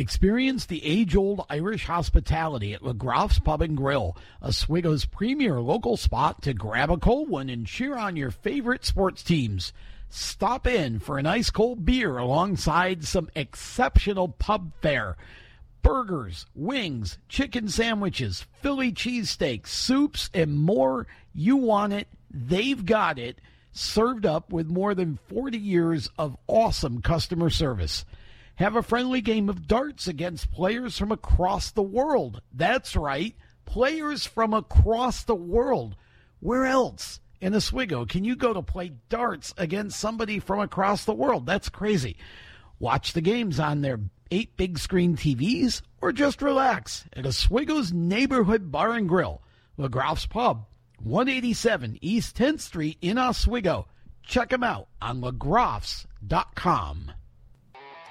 Experience the age old Irish hospitality at LeGroff's Pub and Grill, Oswego's premier local spot to grab a cold one and cheer on your favorite sports teams. Stop in for an ice cold beer alongside some exceptional pub fare. Burgers, wings, chicken sandwiches, Philly cheesesteaks, soups, and more. You want it, they've got it. Served up with more than 40 years of awesome customer service. Have a friendly game of darts against players from across the world. That's right, players from across the world. Where else in Oswego can you go to play darts against somebody from across the world? That's crazy. Watch the games on their eight big screen TVs or just relax at Oswego's neighborhood bar and grill, LeGroff's Pub, 187 East 10th Street in Oswego. Check them out on legroffs.com.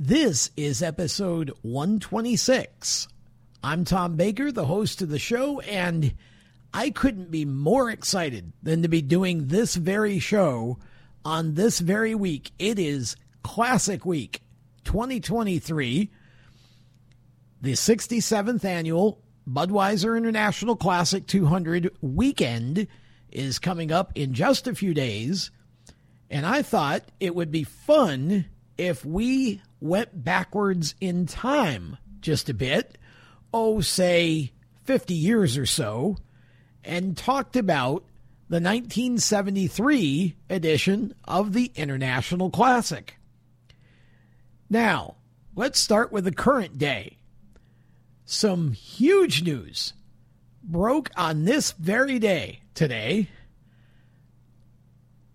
This is episode 126. I'm Tom Baker, the host of the show, and I couldn't be more excited than to be doing this very show on this very week. It is Classic Week 2023, the 67th annual Budweiser International Classic 200 weekend is coming up in just a few days. And I thought it would be fun if we went backwards in time just a bit, oh, say 50 years or so, and talked about the 1973 edition of the International Classic. Now, let's start with the current day. Some huge news broke on this very day today.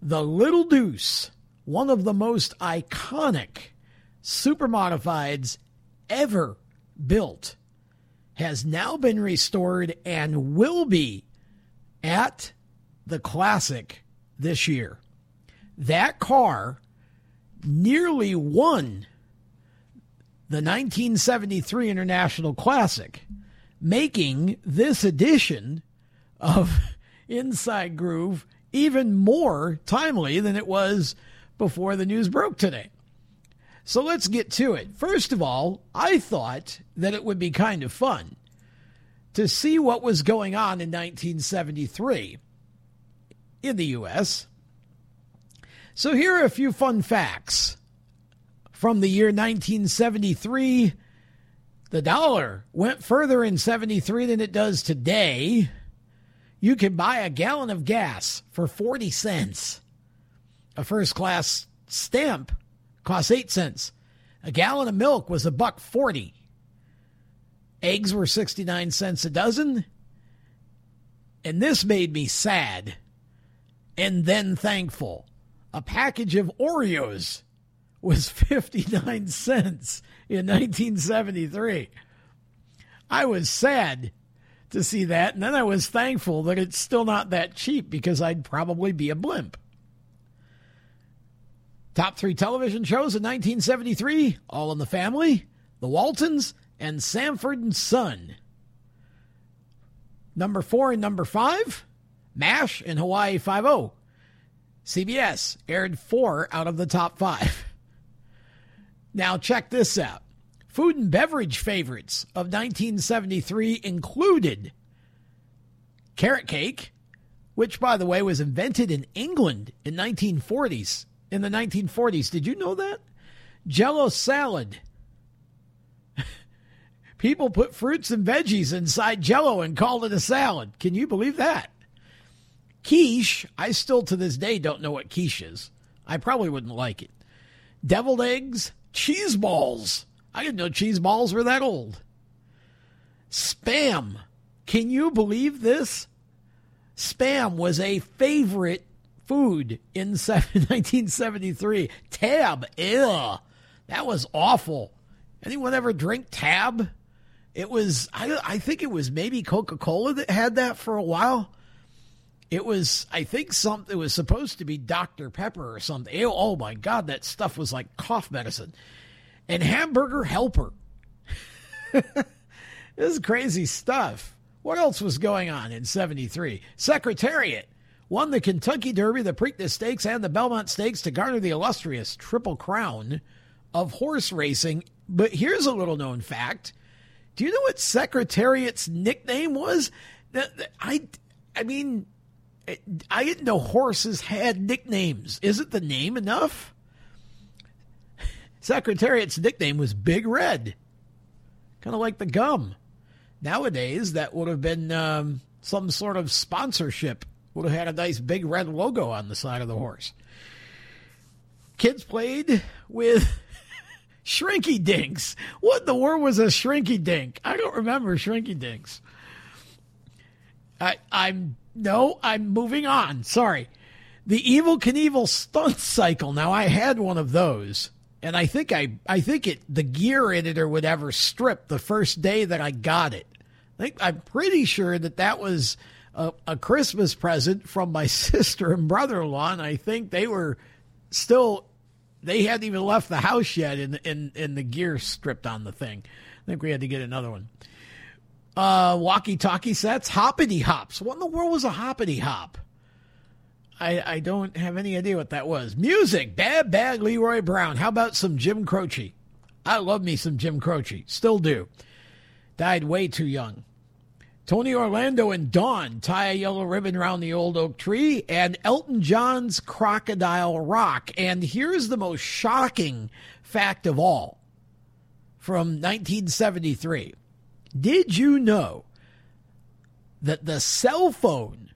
The Little Deuce one of the most iconic super modifieds ever built, has now been restored and will be at the Classic this year. That car nearly won the 1973 International Classic, making this edition of Inside Groove even more timely than it was before the news broke today. So let's get to it. First of all, I thought that it would be kind of fun to see what was going on in 1973 in the U.S. So here are a few fun facts. From the year 1973, the dollar went further in 73 than it does today. You can buy a gallon of gas for 40 cents. A first class stamp cost eight cents. A gallon of milk was a buck forty. Eggs were 69 cents a dozen. And this made me sad and then thankful. A package of Oreos was 59 cents in 1973. I was sad to see that, and then I was thankful that it's still not that cheap because I'd probably be a blimp. Top three television shows in 1973 All in the Family, The Waltons, and Sanford and Son. Number four and number five MASH and Hawaii 5 0. CBS aired four out of the top five. Now, check this out. Food and beverage favorites of 1973 included carrot cake, which, by the way, was invented in England in 1940s in the 1940s. Did you know that? Jello salad. People put fruits and veggies inside jello and called it a salad. Can you believe that? Quiche, I still to this day don't know what quiche is. I probably wouldn't like it. Deviled eggs, cheese balls. I didn't know cheese balls were that old. Spam. Can you believe this? Spam was a favorite food in 1973. Tab, ew, that was awful. Anyone ever drink Tab? It was, I, I think it was maybe Coca Cola that had that for a while. It was, I think, something. It was supposed to be Dr Pepper or something. Oh my God, that stuff was like cough medicine. And Hamburger Helper. this is crazy stuff. What else was going on in '73? Secretariat won the Kentucky Derby, the Preakness Stakes, and the Belmont Stakes to garner the illustrious Triple Crown of horse racing. But here's a little known fact. Do you know what Secretariat's nickname was? I, I mean, I didn't know horses had nicknames. Isn't the name enough? Secretariat's nickname was Big Red, kind of like the gum. Nowadays, that would have been um, some sort of sponsorship. Would have had a nice big red logo on the side of the horse. Kids played with Shrinky Dinks. What the world was a Shrinky Dink? I don't remember Shrinky Dinks. I, I'm no, I'm moving on. Sorry. The Evel Knievel stunt cycle. Now I had one of those, and I think I I think it the gear in it or whatever stripped the first day that I got it. I think I'm pretty sure that that was a, a Christmas present from my sister and brother-in-law, and I think they were still they hadn't even left the house yet, and in, in, in the gear stripped on the thing. I think we had to get another one. Uh, walkie-talkie sets, hoppity hops. What in the world was a hoppity hop? I, I don't have any idea what that was. Music, bad bad Leroy Brown. How about some Jim Croce? I love me some Jim Croce. Still do. Died way too young. Tony Orlando and Dawn tie a yellow ribbon around the old oak tree, and Elton John's Crocodile Rock. And here's the most shocking fact of all from 1973. Did you know that the cell phone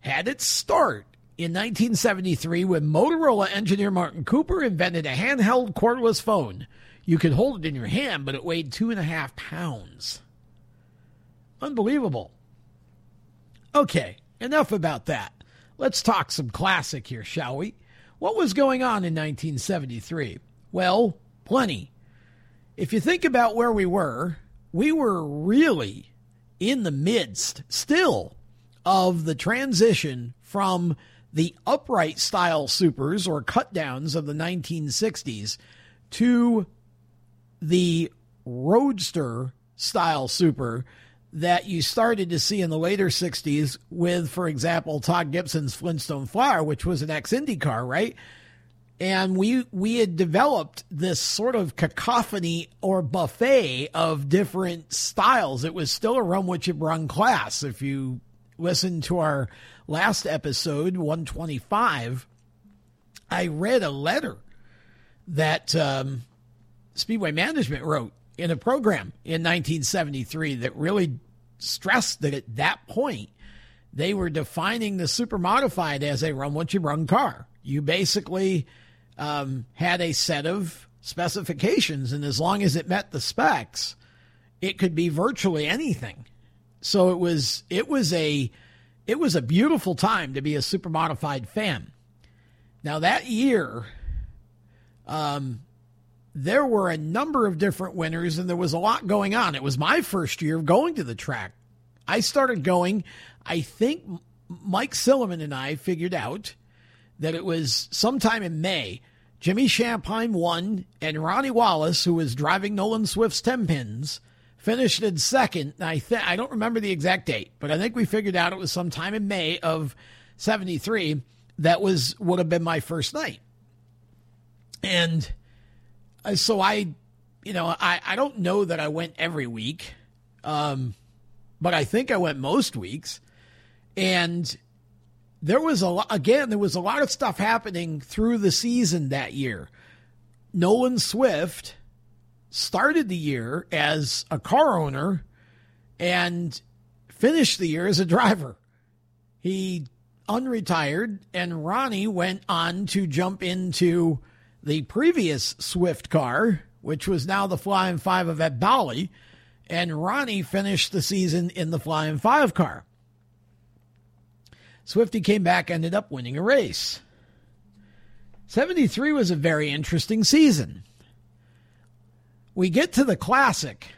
had its start in 1973 when Motorola engineer Martin Cooper invented a handheld cordless phone? You could hold it in your hand, but it weighed two and a half pounds. Unbelievable. Okay, enough about that. Let's talk some classic here, shall we? What was going on in 1973? Well, plenty. If you think about where we were, we were really in the midst still of the transition from the upright style supers or cut downs of the 1960s to the roadster style super that you started to see in the later 60s with, for example, Todd Gibson's Flintstone Flyer, which was an ex Indy car, right? and we we had developed this sort of cacophony or buffet of different styles. It was still a run what you brung class. If you listen to our last episode, 125, I read a letter that um, Speedway Management wrote in a program in 1973 that really stressed that at that point they were defining the super modified as a run what you run car. You basically um, had a set of specifications, and as long as it met the specs, it could be virtually anything. So it was it was a it was a beautiful time to be a super modified fan. Now that year, um, there were a number of different winners, and there was a lot going on. It was my first year of going to the track. I started going. I think Mike Silliman and I figured out that it was sometime in May. Jimmy Shampine won, and Ronnie Wallace, who was driving Nolan Swift's 10 pins, finished in second. I th- I don't remember the exact date, but I think we figured out it was sometime in May of 73. That was would have been my first night. And so I, you know, I, I don't know that I went every week, um, but I think I went most weeks. And there was a lot, again, there was a lot of stuff happening through the season that year. Nolan Swift started the year as a car owner and finished the year as a driver. He unretired, and Ronnie went on to jump into the previous Swift car, which was now the Flying Five of Ed Bali, and Ronnie finished the season in the Flying Five car. Swifty came back, ended up winning a race. 73 was a very interesting season. we get to the classic.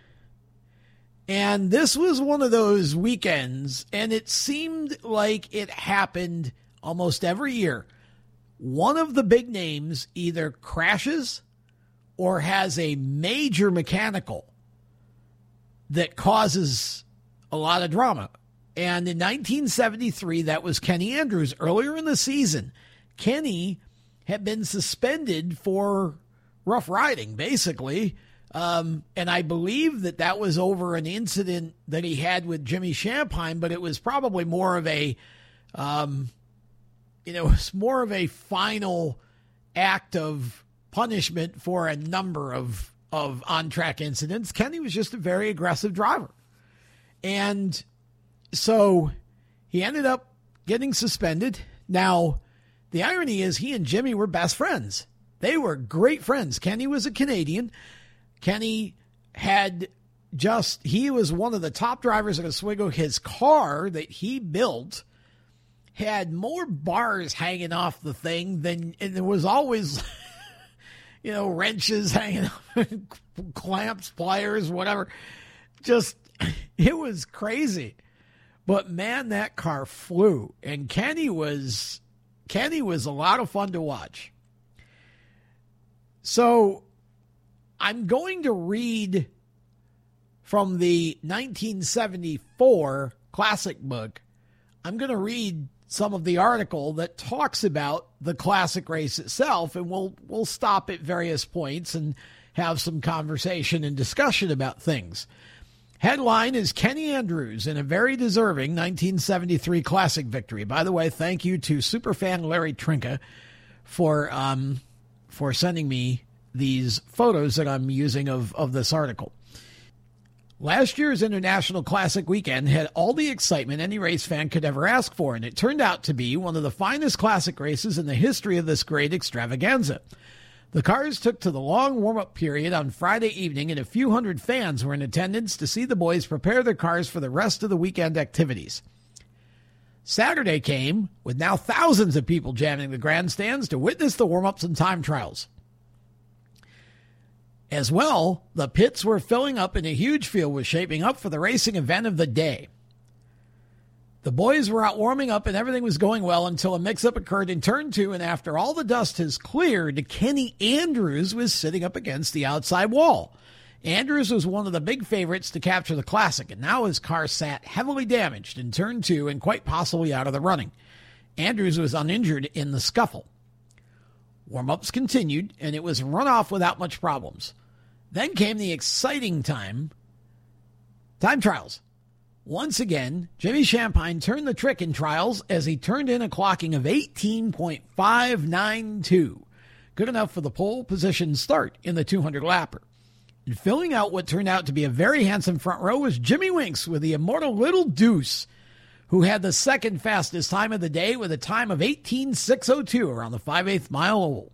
And this was one of those weekends, and it seemed like it happened almost every year. One of the big names either crashes or has a major mechanical that causes a lot of drama. And in 1973, that was Kenny Andrews. Earlier in the season, Kenny had been suspended for rough riding, basically. Um, and I believe that that was over an incident that he had with Jimmy Shampine, but it was probably more of a, um, it was more of a final act of punishment for a number of of on track incidents. Kenny was just a very aggressive driver, and so he ended up getting suspended. Now, the irony is he and Jimmy were best friends. They were great friends. Kenny was a Canadian. Kenny had just, he was one of the top drivers at Oswego. His car that he built had more bars hanging off the thing than, and there was always, you know, wrenches hanging clamps, pliers, whatever. Just, it was crazy. But man, that car flew. And Kenny was Kenny was a lot of fun to watch. So I'm going to read from the 1974 classic book. I'm going to read some of the article that talks about the classic race itself and we'll we'll stop at various points and have some conversation and discussion about things. Headline is Kenny Andrews in a very deserving 1973 Classic victory. By the way, thank you to superfan Larry Trinka for um, for sending me these photos that I'm using of, of this article. Last year's International Classic weekend had all the excitement any race fan could ever ask for, and it turned out to be one of the finest classic races in the history of this great extravaganza. The cars took to the long warm up period on Friday evening, and a few hundred fans were in attendance to see the boys prepare their cars for the rest of the weekend activities. Saturday came with now thousands of people jamming the grandstands to witness the warm ups and time trials. As well, the pits were filling up and a huge field was shaping up for the racing event of the day. The boys were out warming up and everything was going well until a mix up occurred in turn two. And after all the dust has cleared, Kenny Andrews was sitting up against the outside wall. Andrews was one of the big favorites to capture the classic, and now his car sat heavily damaged in turn two and quite possibly out of the running. Andrews was uninjured in the scuffle. Warm ups continued, and it was run off without much problems. Then came the exciting time time trials. Once again, Jimmy Shampine turned the trick in trials as he turned in a clocking of 18.592. Good enough for the pole position start in the 200 lapper. And filling out what turned out to be a very handsome front row was Jimmy Winks with the immortal Little Deuce, who had the second fastest time of the day with a time of 18.602 around the 5 8 mile oval.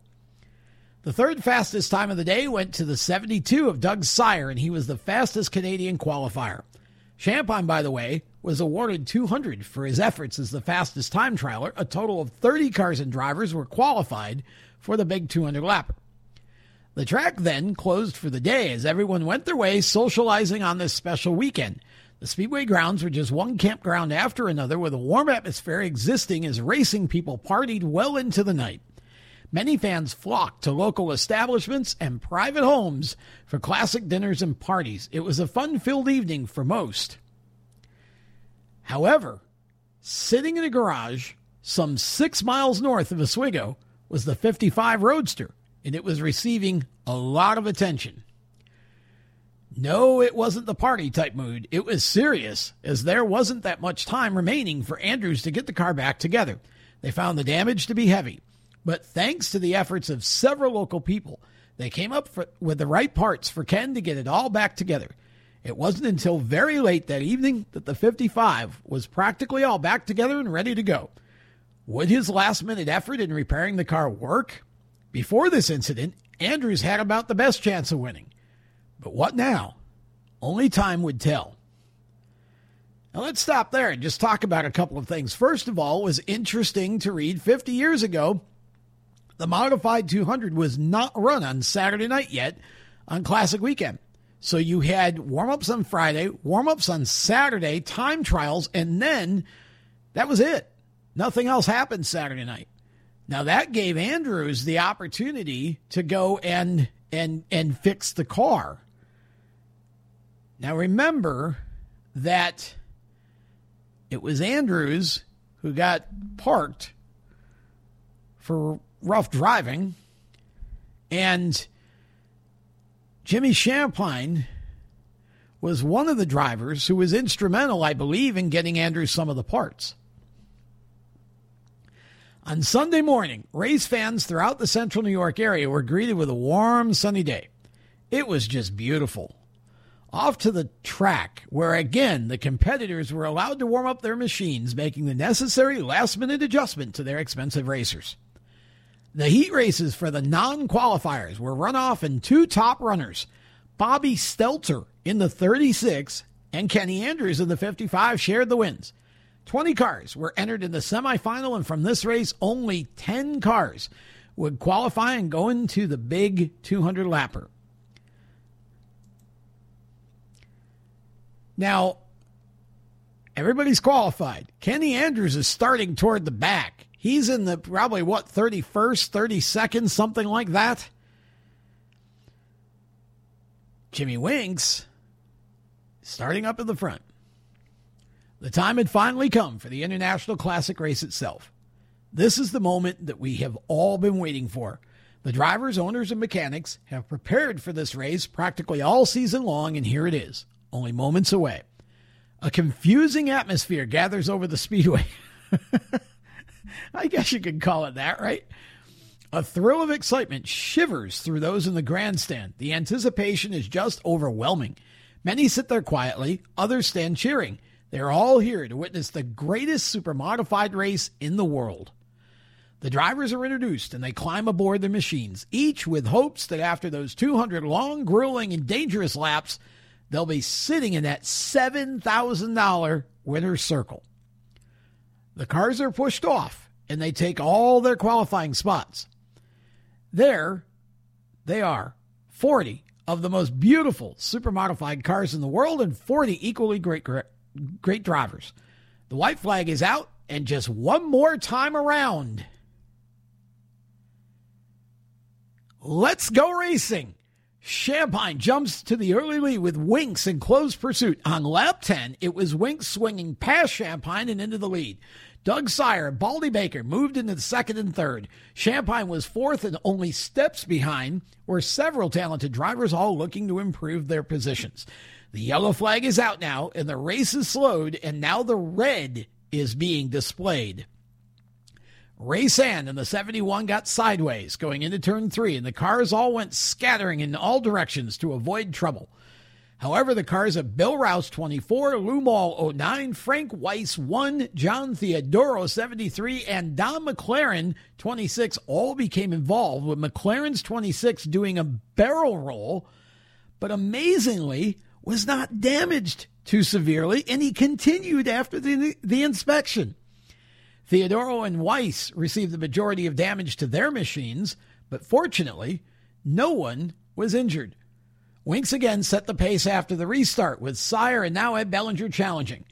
The third fastest time of the day went to the 72 of Doug Sire, and he was the fastest Canadian qualifier. Shampine, by the way, was awarded 200 for his efforts as the fastest time trialer. A total of 30 cars and drivers were qualified for the big 200 lapper. The track then closed for the day as everyone went their way socializing on this special weekend. The Speedway grounds were just one campground after another with a warm atmosphere existing as racing people partied well into the night. Many fans flocked to local establishments and private homes for classic dinners and parties. It was a fun filled evening for most. However, sitting in a garage some six miles north of Oswego was the 55 Roadster, and it was receiving a lot of attention. No, it wasn't the party type mood. It was serious, as there wasn't that much time remaining for Andrews to get the car back together. They found the damage to be heavy. But thanks to the efforts of several local people, they came up for, with the right parts for Ken to get it all back together. It wasn't until very late that evening that the 55 was practically all back together and ready to go. Would his last minute effort in repairing the car work? Before this incident, Andrews had about the best chance of winning. But what now? Only time would tell. Now let's stop there and just talk about a couple of things. First of all, it was interesting to read 50 years ago the modified 200 was not run on Saturday night yet. on Classic Weekend. So you had warm ups on Friday, warm ups on Saturday, time trials, and then that was it. Nothing else happened Saturday night. Now that gave Andrews the opportunity to go and and and fix the car. Now remember that it was Andrews who got parked for rough driving and Jimmy Shampine was one of the drivers who was instrumental, I believe, in getting Andrews some of the parts. On Sunday morning, race fans throughout the central New York area were greeted with a warm, sunny day. It was just beautiful. Off to the track, where again the competitors were allowed to warm up their machines, making the necessary last minute adjustment to their expensive racers. The heat races for the non qualifiers were run off in two top runners Bobby Stelter in the 36 and Kenny Andrews in the 55 shared the wins. 20 cars were entered in the semifinal, and from this race, only 10 cars would qualify and go into the big 200 lapper. Now, everybody's qualified. Kenny Andrews is starting toward the back. He's in the probably what, 31st, 32nd, something like that. Jimmy Winks starting up in the front. The time had finally come for the International Classic race itself. This is the moment that we have all been waiting for. The drivers, owners, and mechanics have prepared for this race practically all season long, and here it is, only moments away. A confusing atmosphere gathers over the speedway. I guess you could call it that, right? A thrill of excitement shivers through those in the grandstand. The anticipation is just overwhelming. Many sit there quietly, others stand cheering. They're all here to witness the greatest super modified race in the world. The drivers are introduced and they climb aboard their machines, each with hopes that after those 200 long, grueling, and dangerous laps, they'll be sitting in that $7,000 winner's circle. The cars are pushed off and they take all their qualifying spots. There, they are 40 of the most beautiful super modified cars in the world and 40 equally great great drivers. The white flag is out, and just one more time around. Let's go racing. Shampine jumps to the early lead with Winks in close pursuit. On lap 10, it was Winks swinging past Shampine and into the lead. Doug Sire and Baldy Baker moved into the second and third. Shampine was fourth and only steps behind were several talented drivers all looking to improve their positions. The yellow flag is out now, and the race is slowed, and now the red is being displayed. Ray Sand in the 71 got sideways going into turn three, and the cars all went scattering in all directions to avoid trouble. However, the cars of Bill Rouse 24, Lou Mall 09, Frank Weiss 1, John Theodoro 73, and Don McLaren 26 all became involved, with McLaren's 26 doing a barrel roll. But amazingly, was not damaged too severely, and he continued after the, the inspection. Theodoro and Weiss received the majority of damage to their machines, but fortunately, no one was injured. Winks again set the pace after the restart, with Sire and now Ed Bellinger challenging.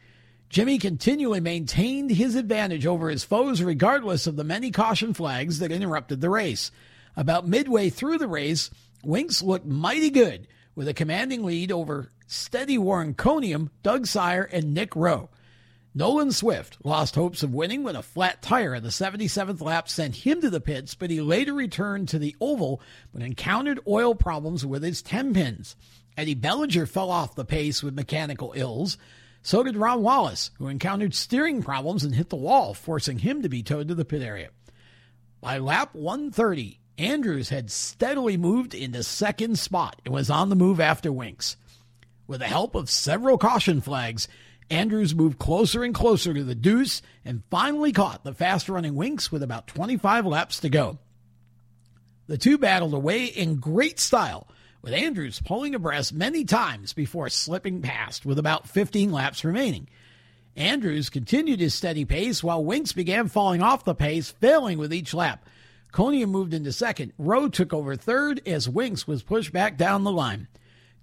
Jimmy continually maintained his advantage over his foes regardless of the many caution flags that interrupted the race. About midway through the race, Winks looked mighty good with a commanding lead over Steady Warren Coniam, Doug Sire, and Nick Rowe. Nolan Swift lost hopes of winning when a flat tire in the 77th lap sent him to the pits, but he later returned to the oval but encountered oil problems with his 10 pins. Eddie Bellinger fell off the pace with mechanical ills. So did Ron Wallace, who encountered steering problems and hit the wall, forcing him to be towed to the pit area. By lap 130, Andrews had steadily moved into second spot and was on the move after Winks. With the help of several caution flags, Andrews moved closer and closer to the deuce and finally caught the fast running Winks with about 25 laps to go. The two battled away in great style, with Andrews pulling abreast many times before slipping past with about 15 laps remaining. Andrews continued his steady pace while Winks began falling off the pace, failing with each lap. Coniam moved into second. Rowe took over third as Winks was pushed back down the line.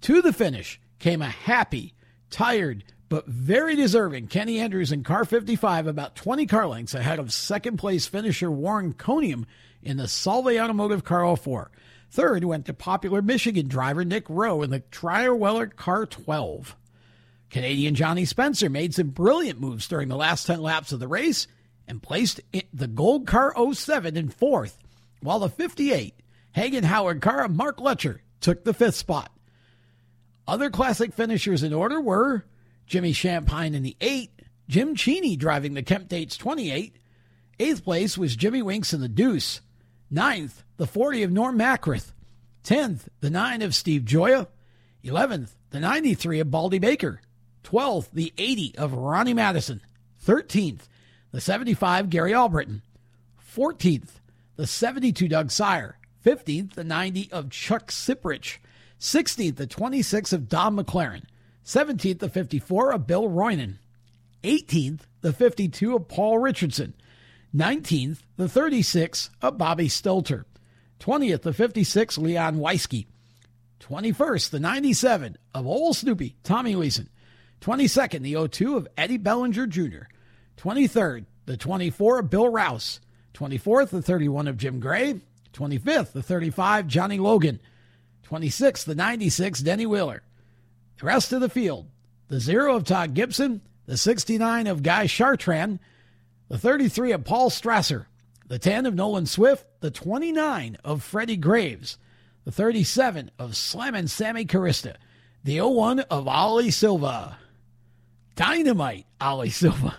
To the finish came a happy, tired, but very deserving Kenny Andrews in car 55, about 20 car lengths ahead of second place finisher Warren Coniam in the Solvay Automotive Car 04. Third went to popular Michigan driver Nick Rowe in the Trier Weller Car 12. Canadian Johnny Spencer made some brilliant moves during the last 10 laps of the race and placed the Gold Car 07 in fourth, while the 58 Hagen Howard car Mark Letcher took the fifth spot. Other classic finishers in order were Jimmy Shampine in the 8, Jim Cheney driving the Kemp Dates 28. Eighth place was Jimmy Winks in the Deuce. Ninth, the 40 of Norm Macrith. Tenth, the 9 of Steve Joya. Eleventh, the 93 of Baldy Baker. Twelfth, the 80 of Ronnie Madison. Thirteenth, the 75 Gary Albritton. Fourteenth, the 72 Doug Sire. Fifteenth, the 90 of Chuck Siprich. Sixteenth, the 26 of Don McLaren. 17th, the 54 of Bill Roynan. 18th, the 52 of Paul Richardson. 19th, the 36 of Bobby Stelter. 20th, the 56, Leon Weisky. 21st, the 97 of Old Snoopy, Tommy Leeson. 22nd, the 02 of Eddie Bellinger Jr. 23rd, the 24 of Bill Rouse. 24th, the 31 of Jim Gray. 25th, the 35, Johnny Logan. 26th, the 96, Denny Wheeler. The rest of the field, the 0 of Todd Gibson, the 69 of Guy Chartrand, the 33 of Paul Strasser, the 10 of Nolan Swift, the 29 of Freddie Graves, the 37 of Slammin' Sammy Carista, the 01 of Ollie Silva, Dynamite Ollie Silva,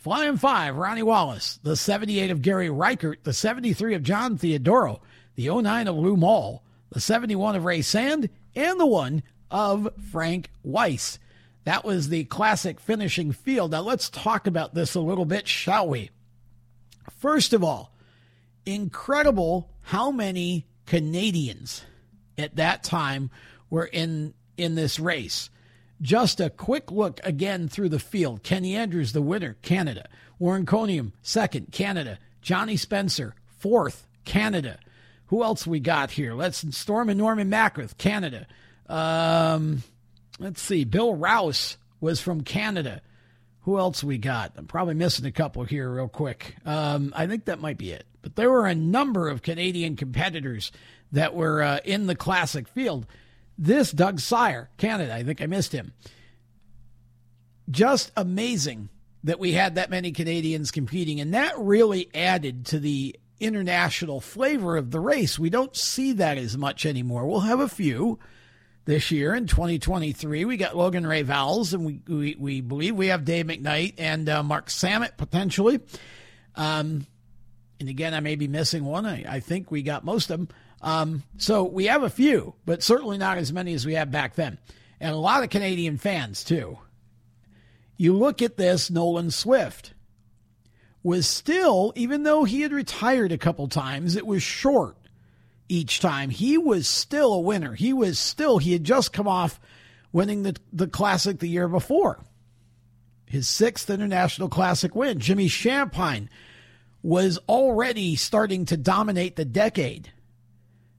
Flying 5 Ronnie Wallace, the 78 of Gary Reichert, the 73 of John Theodoro, the 09 of Lou Mall, the 71 of Ray Sand, and the 1 of Frank Weiss. That was the classic finishing field. Now let's talk about this a little bit, shall we? First of all, incredible how many Canadians at that time were in in this race. Just a quick look again through the field. Kenny Andrews, the winner, Canada. Warren Coniam, second, Canada. Johnny Spencer, fourth, Canada. Who else we got here? Let's Storm and Norman Macrith, Canada. Um, let's see. Bill Rouse was from Canada. Who else we got? I'm probably missing a couple here, real quick. Um, I think that might be it. But there were a number of Canadian competitors that were uh, in the classic field. This Doug Sire, Canada, I think I missed him. Just amazing that we had that many Canadians competing, and that really added to the international flavor of the race. We don't see that as much anymore. We'll have a few this year in 2023. We got Logan Ray Vowles, and we, we, we believe we have Dave McKnight and uh, Mark Samet potentially. Um, and again, I may be missing one. I, I think we got most of them. Um, so we have a few, but certainly not as many as we had back then. And a lot of Canadian fans, too. You look at this, Nolan Swift was still, even though he had retired a couple times, it was short each time. He was still a winner. He was still, he had just come off winning the, the Classic the year before. His sixth International Classic win. Jimmy Shampine was already starting to dominate the decade.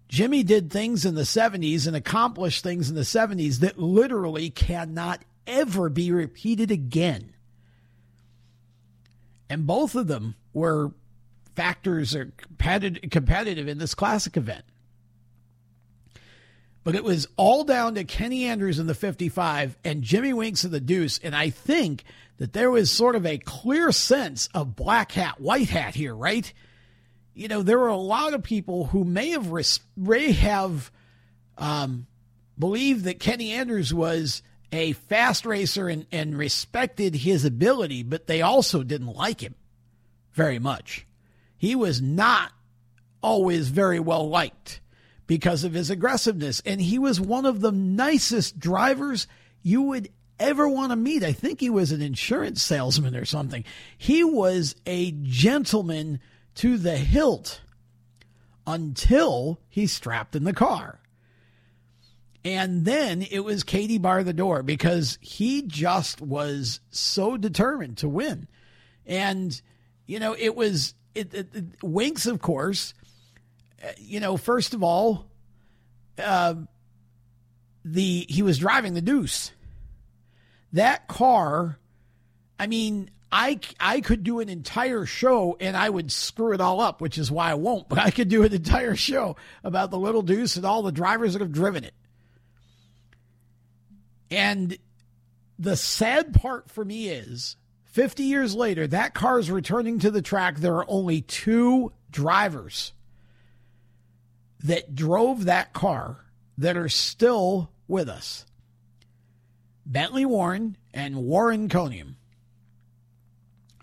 Jimmy did things in the 70s and accomplished things in the 70s that literally cannot ever be repeated again. And both of them were factors are competitive in this classic event. But it was all down to Kenny Andrews in the 55 and Jimmy Winks in the deuce. And I think that there was sort of a clear sense of black hat, white hat here, right? You know, there were a lot of people who may have res- may have um, believed that Kenny Andrews was a fast racer and, and respected his ability, but they also didn't like him very much he was not always very well liked because of his aggressiveness. And he was one of the nicest drivers you would ever want to meet. I think he was an insurance salesman or something. He was a gentleman to the hilt until he strapped in the car. And then it was Katie bar the door because he just was so determined to win. And, you know, it was it, it, it, Winks, of course, you know, first of all, uh, the he was driving the Deuce. That car, I mean, I I could do an entire show and I would screw it all up, which is why I won't. But I could do an entire show about the Little Deuce and all the drivers that have driven it. And the sad part for me is 50 years later, that car is returning to the track. There are only two drivers that drove that car that are still with us Bentley Warren and Warren Coniam.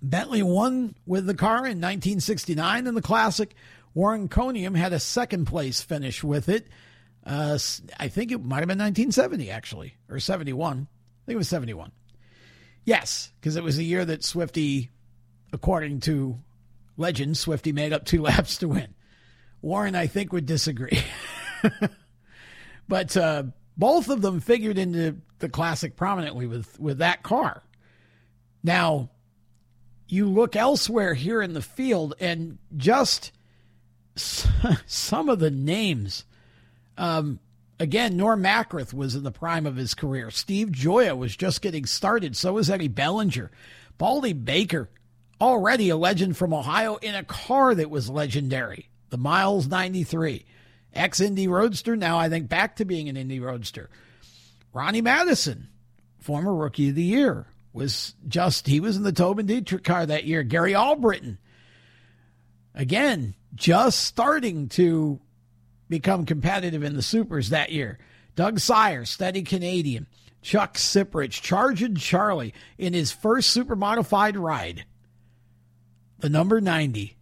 Bentley won with the car in 1969 in the Classic. Warren Coniam had a second place finish with it. Uh, I think it might have been 1970, actually, or 71. I think it was 71. Yes, because it was the year that Swifty, according to legend, Swifty made up two laps to win. Warren, I think, would disagree. but uh, both of them figured into the classic prominently with, with that car. Now, you look elsewhere here in the field, and just some of the names. Um, again, Norm Macrith was in the prime of his career. Steve Joya was just getting started. So was Eddie Bellinger. Baldy Baker, already a legend from Ohio in a car that was legendary the Miles 93. Ex Indy Roadster, now I think back to being an Indy Roadster. Ronnie Madison, former Rookie of the Year, was just, he was in the Tobin Dietrich car that year. Gary Albritton, again, just starting to become competitive in the supers that year. Doug Sire, steady Canadian. Chuck Siprich, Charging Charlie in his first super modified ride. The number 90.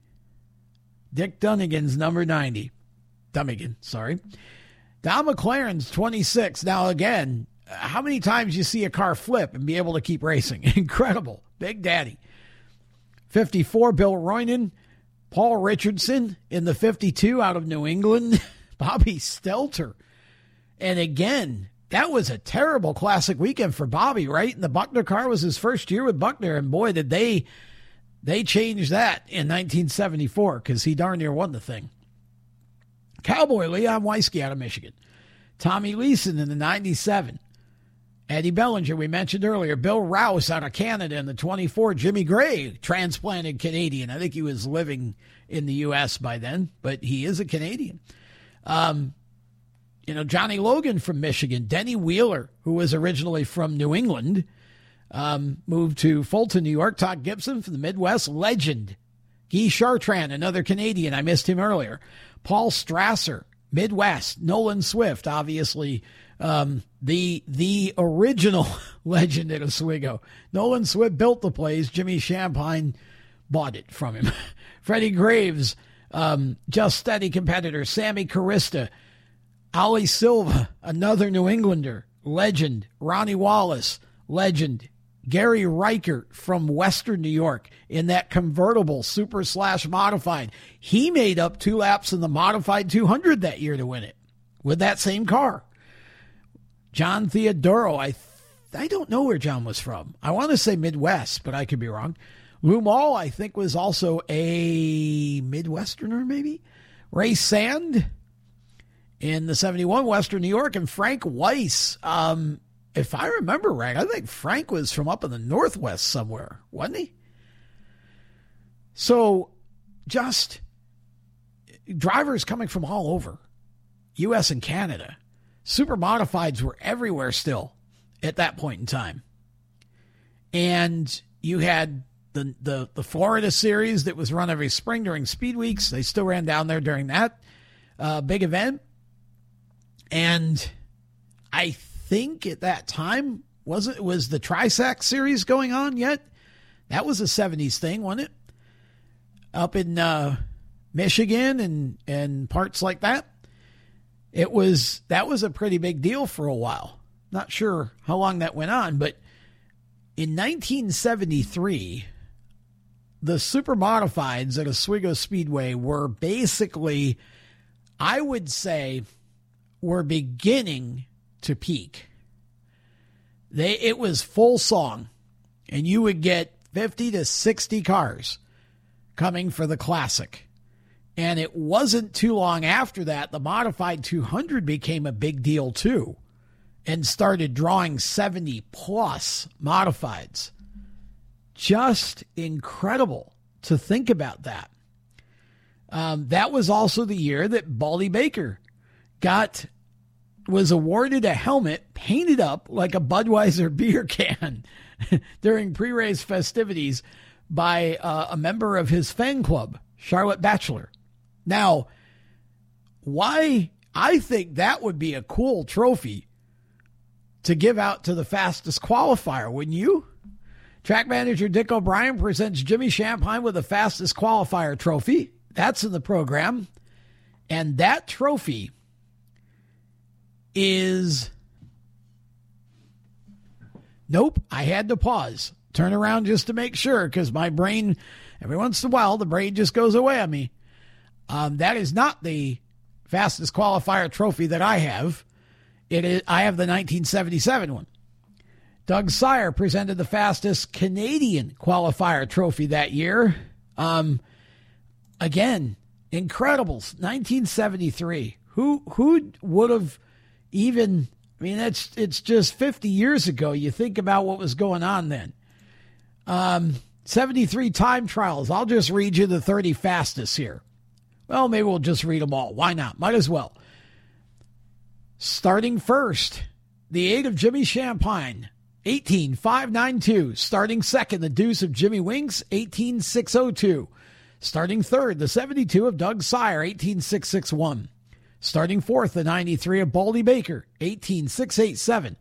Dick Dunnigan's number 90. Dummigan, sorry. Don McLaren's 26. Now, again, how many times you see a car flip and be able to keep racing? Incredible. Big Daddy. 54, Bill Roynan. Paul Richardson in the 52 out of New England. Bobby Stelter. And again, that was a terrible classic weekend for Bobby, right? And the Buckner car was his first year with Buckner. And boy, did they they changed that in 1974 because he darn near won the thing. Cowboy Leon Weisky out of Michigan. Tommy Leeson in the 97. Eddie Bellinger, we mentioned earlier. Bill Rouse out of Canada in the 24. Jimmy Gray, transplanted Canadian. I think he was living in the U.S. by then, but he is a Canadian. Um, you know, Johnny Logan from Michigan. Denny Wheeler, who was originally from New England, um, moved to Fulton, New York. Todd Gibson from the Midwest, legend. Guy Chartrand, another Canadian. I missed him earlier. Paul Strasser, Midwest. Nolan Swift, obviously um, the the original legend at Oswego. Nolan Swift built the place. Jimmy Shampine bought it from him. Freddie Graves, um, just steady competitor. Sammy Carista, Ollie Silva, another New Englander, legend. Ronnie Wallace, legend. Gary Reichert from Western New York in that convertible super slash modified. He made up two laps in the modified 200 that year to win it with that same car. John Theodoro, I I don't know where John was from. I want to say Midwest, but I could be wrong. Lou Mall, I think, was also a Midwesterner, maybe. Ray Sand in the 71 Western New York, and Frank Weiss. Um, if I remember right, I think Frank was from up in the Northwest somewhere, wasn't he? So just drivers coming from all over, U.S. and Canada super modifieds were everywhere still at that point in time. And you had the, the, the Florida series that was run every spring during speed weeks. They still ran down there during that uh, big event. And I think at that time, was it was the Trisac series going on yet? That was a 70s thing, wasn't it? Up in uh, Michigan and, and parts like that it was that was a pretty big deal for a while. Not sure how long that went on, but in 1973, the super modifieds at Oswego Speedway were basically, I would say, were beginning to peak. They it was full song, and you would get 50 to 60 cars coming for the classic. And it wasn't too long after that, the modified 200 became a big deal too and started drawing 70 plus modifieds. Just incredible to think about that. Um, that was also the year that Baldy Baker got was awarded a helmet painted up like a Budweiser beer can during pre-race festivities by uh, a member of his fan club, Charlotte Bachelor. Now, why I think that would be a cool trophy to give out to the fastest qualifier, wouldn't you? Track manager Dick O'Brien presents Jimmy Shampine with the fastest qualifier trophy. That's in the program. And that trophy is. Nope, I had to pause, turn around just to make sure because my brain, every once in a while, the brain just goes away on me. Um, that is not the fastest qualifier trophy that I have. It is. I have the 1977 one. Doug Sire presented the fastest Canadian qualifier trophy that year. Um, again, incredibles. 1973. Who who would have even? I mean, that's it's just 50 years ago. You think about what was going on then. Um, 73 time trials. I'll just read you the 30 fastest here. Well, maybe we'll just read them all. Why not? Might as well. Starting first, the eight of Jimmy Shampine, 18592. Starting second, the deuce of Jimmy Winks, 18602. Starting third, the 72 of Doug Sire, 18661. Starting fourth, the 93 of Baldy Baker, 18687.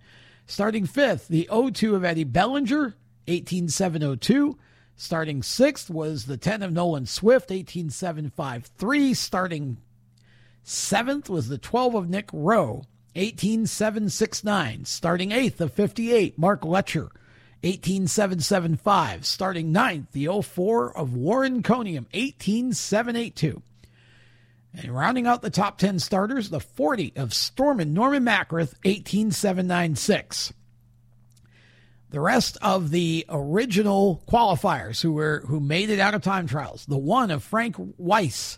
Starting fifth, the 02 of Eddie Bellinger, 18702. Starting sixth was the 10 of Nolan Swift, 18753. Starting seventh was the 12 of Nick Rowe, 18769. Starting eighth, of 58, Mark Letcher, 18775. Starting ninth, the 04 of Warren Coniam, 18782. And rounding out the top 10 starters, the 40 of Stormin Norman Macrith, 18796 the rest of the original qualifiers who were who made it out of time trials. The one of Frank Weiss,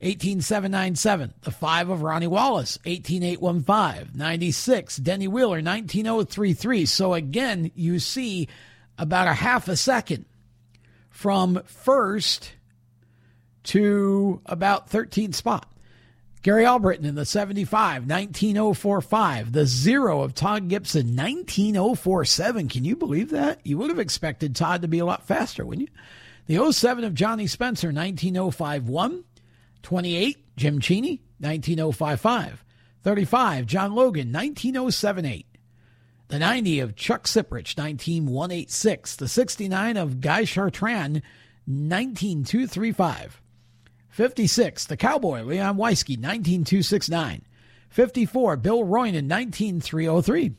18797. The five of Ronnie Wallace, 18815. 96, Denny Wheeler, 19033. So again, you see about a half a second from first to about 13th spot. Gary Albritton in the 75, 19045. The zero of Todd Gibson, 19047. Can you believe that? You would have expected Todd to be a lot faster, wouldn't you? The 07 of Johnny Spencer, 19051. 28, Jim Cheney, 19055. 35, John Logan, 19078. The 90 of Chuck Siprich, 19186. The 69 of Guy Chartrand, 19235. 56, the Cowboy, Leon Weisky, 19269. 54, Bill Roynan, 19303.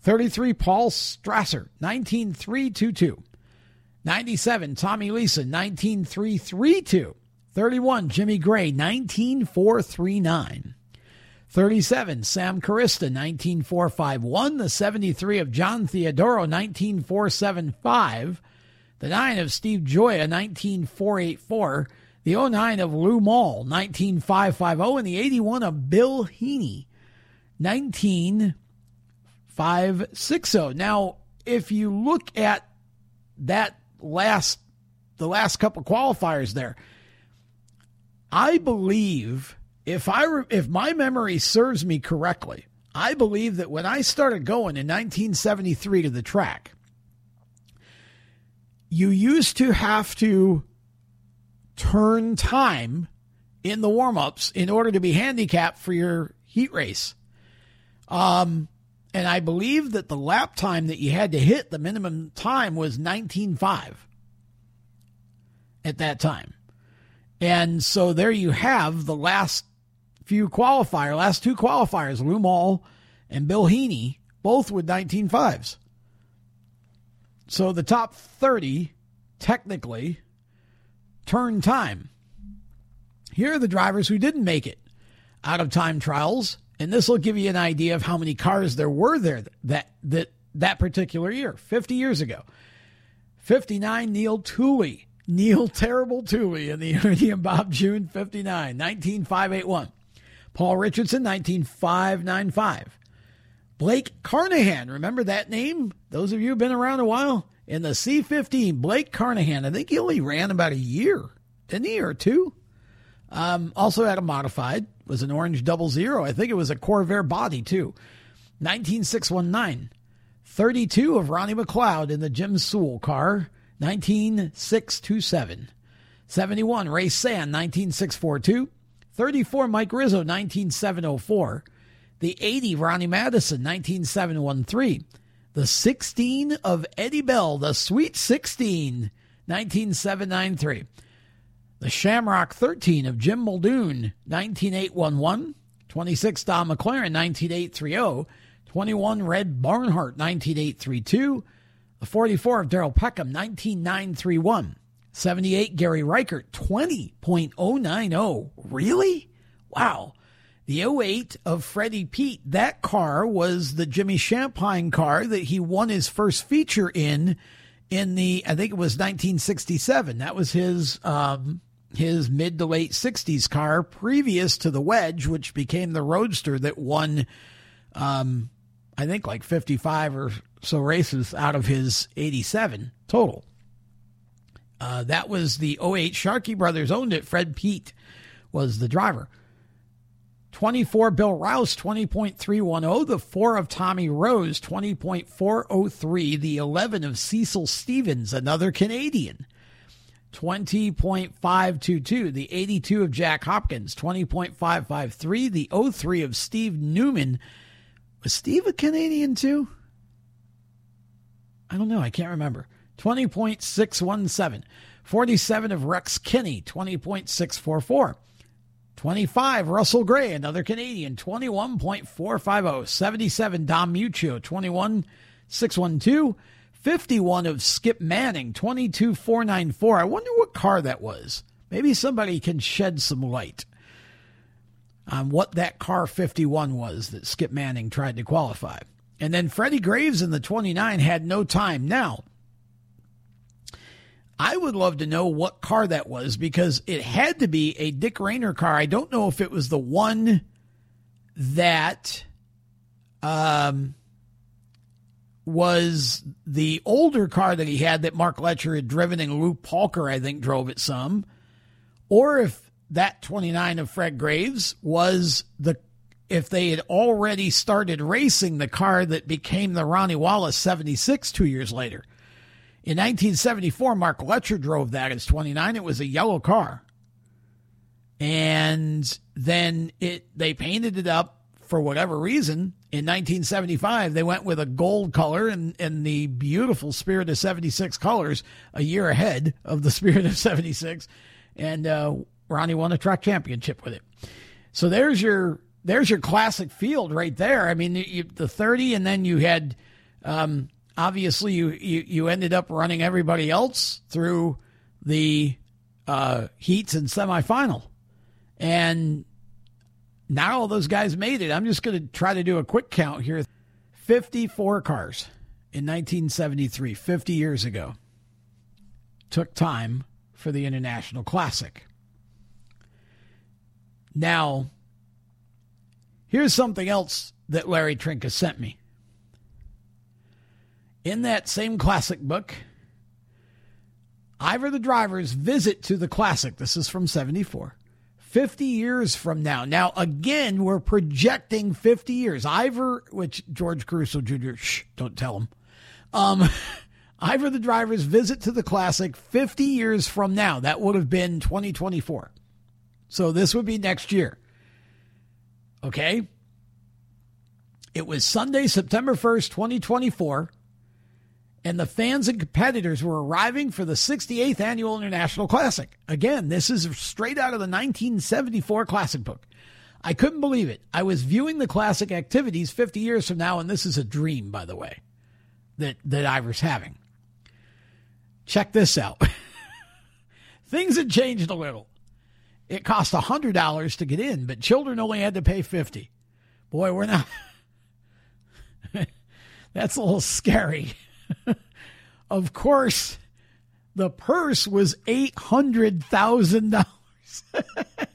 33, Paul Strasser, 19322. 97, Tommy Leeson, 19332. 31, Jimmy Gray, 19439. 37, Sam Carista, 19451. The 73 of John Theodoro, 19475. The 9 of Steve Joya, 19484 the 09 of Lou Mall, 19550, and the 81 of Bill Heaney, 19560. Now, if you look at that last, the last couple qualifiers there, I believe if I if my memory serves me correctly, I believe that when I started going in 1973 to the track, you used to have to turn time in the warm ups in order to be handicapped for your heat race. Um, and I believe that the lap time that you had to hit, the minimum time was 19.5 at that time. And so there you have the last few qualifier, last two qualifiers, Lou Mall and Bill Heaney, both with 19.5s. So the top 30, technically, turn time. Here are the drivers who didn't make it out of time trials, and this will give you an idea of how many cars there were there that that that particular year, 50 years ago. 59 Neil Tooley, Neil Terrible Tooley in the Ernie and Bob June 59, 19581. Paul Richardson, 19595. Blake Carnahan, remember that name? Those of you who've been around a while? In the C 15, Blake Carnahan, I think he only ran about a year, didn't he, or two? Um, also had a modified, was an orange double zero. I think it was a Corvair body, too. 19619. 32 of Ronnie McLeod in the Jim Sewell car. 19627. 71 Ray Sand 19642. 34 Mike Rizzo 19704. The 80 Ronnie Madison 19713. The 16 of Eddie Bell, the Sweet 16 19793. The Shamrock 13 of Jim Muldoon 19811. 26 Don McLaren 19830. 21 Red Barnhart 19832. The 44 of Darrell Peckham, 19931. 78 Gary Reichert, 20.090. Really? Wow. The 08 of Freddie Pete, that car was the Jimmy Shampine car that he won his first feature in, in the, I think it was 1967. That was his, um, his mid to late 60s car previous to the Wedge, which became the Roadster that won, um, I think like 55 or so races out of his 87 total. Uh, that was the 08 Sharkey Brothers owned it. Fred Pete was the driver. 24 Bill Rouse, 20.310. The 4 of Tommy Rose, 20.403. The 11 of Cecil Stevens, another Canadian, 20.522. The 82 of Jack Hopkins, 20.553. The 03 of Steve Newman. Was Steve a Canadian too? I don't know. I can't remember. 20.617. 47 of Rex Kinney, 20.644. 25 Russell Gray, another Canadian, 21.450. 77 Dom Muccio, 21.612. 51 of Skip Manning, 22.494. I wonder what car that was. Maybe somebody can shed some light on what that car 51 was that Skip Manning tried to qualify. And then Freddie Graves in the 29 had no time. Now, I would love to know what car that was because it had to be a Dick Rayner car. I don't know if it was the one that um, was the older car that he had that Mark Letcher had driven and Lou Palker, I think, drove it some, or if that 29 of Fred Graves was the if they had already started racing the car that became the Ronnie Wallace 76 two years later. In 1974, Mark Letcher drove that as 29. It was a yellow car. And then it they painted it up for whatever reason. In 1975, they went with a gold color and, and the beautiful Spirit of 76 colors a year ahead of the Spirit of 76. And uh, Ronnie won a track championship with it. So there's your there's your classic field right there. I mean, you, the 30, and then you had um, obviously you, you you ended up running everybody else through the uh, heats and semifinal, and not all those guys made it. I'm just going to try to do a quick count here. 54 cars in 1973, 50 years ago, took time for the International Classic. Now, Here's something else that Larry Trinka sent me. In that same classic book, Iver the Driver's visit to the classic. This is from 74. 50 years from now. Now, again, we're projecting 50 years. Iver, which George Caruso Jr., shh, don't tell him. Um, Iver the Driver's visit to the classic 50 years from now. That would have been 2024. So this would be next year. Okay. It was Sunday, September 1st, 2024, and the fans and competitors were arriving for the 68th Annual International Classic. Again, this is straight out of the 1974 Classic book. I couldn't believe it. I was viewing the classic activities 50 years from now, and this is a dream, by the way, that, that Iver's having. Check this out. Things had changed a little. It cost $100 to get in, but children only had to pay 50 Boy, we're not. That's a little scary. of course, The purse was $800,000.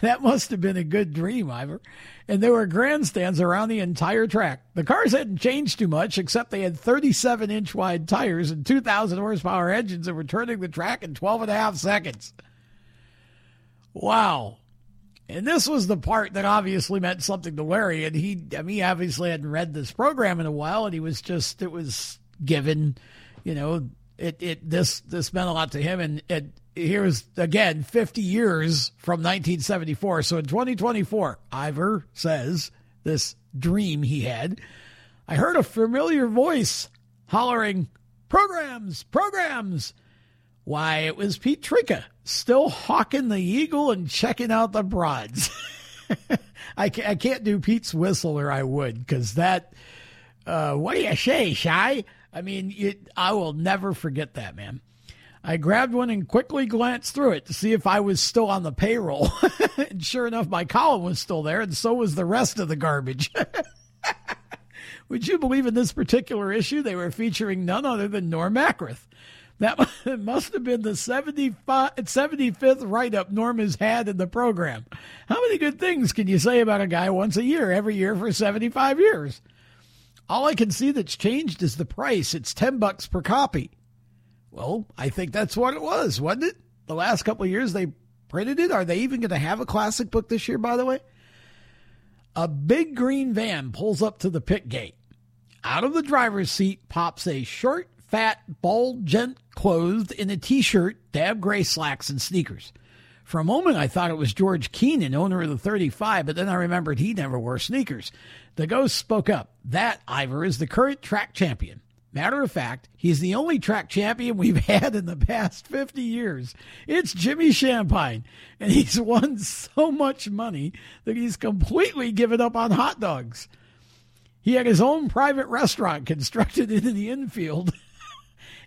that must have been a good dream, Iver. And there were grandstands around the entire track. The cars hadn't changed too much, except they had 37 inch wide tires and 2,000 horsepower engines that were turning the track in 12 and a half seconds. Wow. And this was the part that obviously meant something to Larry. And he, I mean, he obviously hadn't read this program in a while, and he was just, it was given, you know, it, it, this, this meant a lot to him. And it, here's again 50 years from 1974. So in 2024, Iver says this dream he had. I heard a familiar voice hollering, programs, programs. Why, it was Pete Trinka, still hawking the eagle and checking out the broads. I, I can't do Pete's whistle, or I would, because that, uh, what do you say, Shy? I mean, I will never forget that, man. I grabbed one and quickly glanced through it to see if I was still on the payroll. and sure enough, my column was still there, and so was the rest of the garbage. Would you believe in this particular issue, they were featuring none other than Norm Akrath? That must have been the 75th write up Norm has had in the program. How many good things can you say about a guy once a year, every year for 75 years? All I can see that's changed is the price. It's 10 bucks per copy. Well, I think that's what it was, wasn't it? The last couple of years they printed it. Are they even going to have a classic book this year, by the way? A big green van pulls up to the pit gate. Out of the driver's seat pops a short, fat, bald gent clothed in a t shirt, dab gray slacks, and sneakers. For a moment, I thought it was George Keenan, owner of the 35, but then I remembered he never wore sneakers. The ghost spoke up. That, Iver, is the current track champion. Matter of fact, he's the only track champion we've had in the past 50 years. It's Jimmy Shampine, and he's won so much money that he's completely given up on hot dogs. He had his own private restaurant constructed into the infield.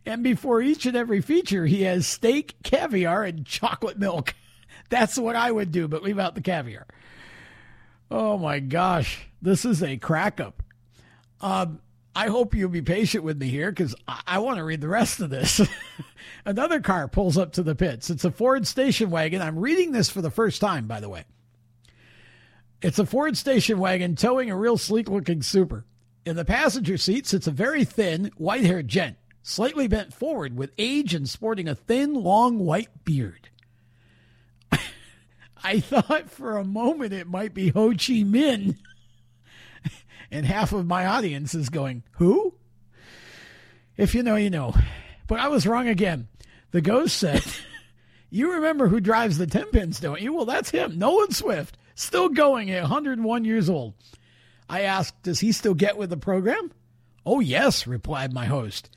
And before each and every feature, he has steak, caviar, and chocolate milk. That's what I would do, but leave out the caviar. Oh my gosh, this is a crack up. Um, I hope you'll be patient with me here because I, I want to read the rest of this. Another car pulls up to the pits. It's a Ford station wagon. I'm reading this for the first time, by the way. It's a Ford station wagon towing a real sleek looking super. In the passenger seat sits a very thin, white haired gent, slightly bent forward with age and sporting a thin, long white beard. I thought for a moment it might be Ho Chi Minh. and half of my audience is going, Who? If you know, you know. But I was wrong again. The ghost said, You remember who drives the 10 pins, don't you? Well, that's him, Nolan Swift, still going at 101 years old. I asked, Does he still get with the program? Oh, yes, replied my host.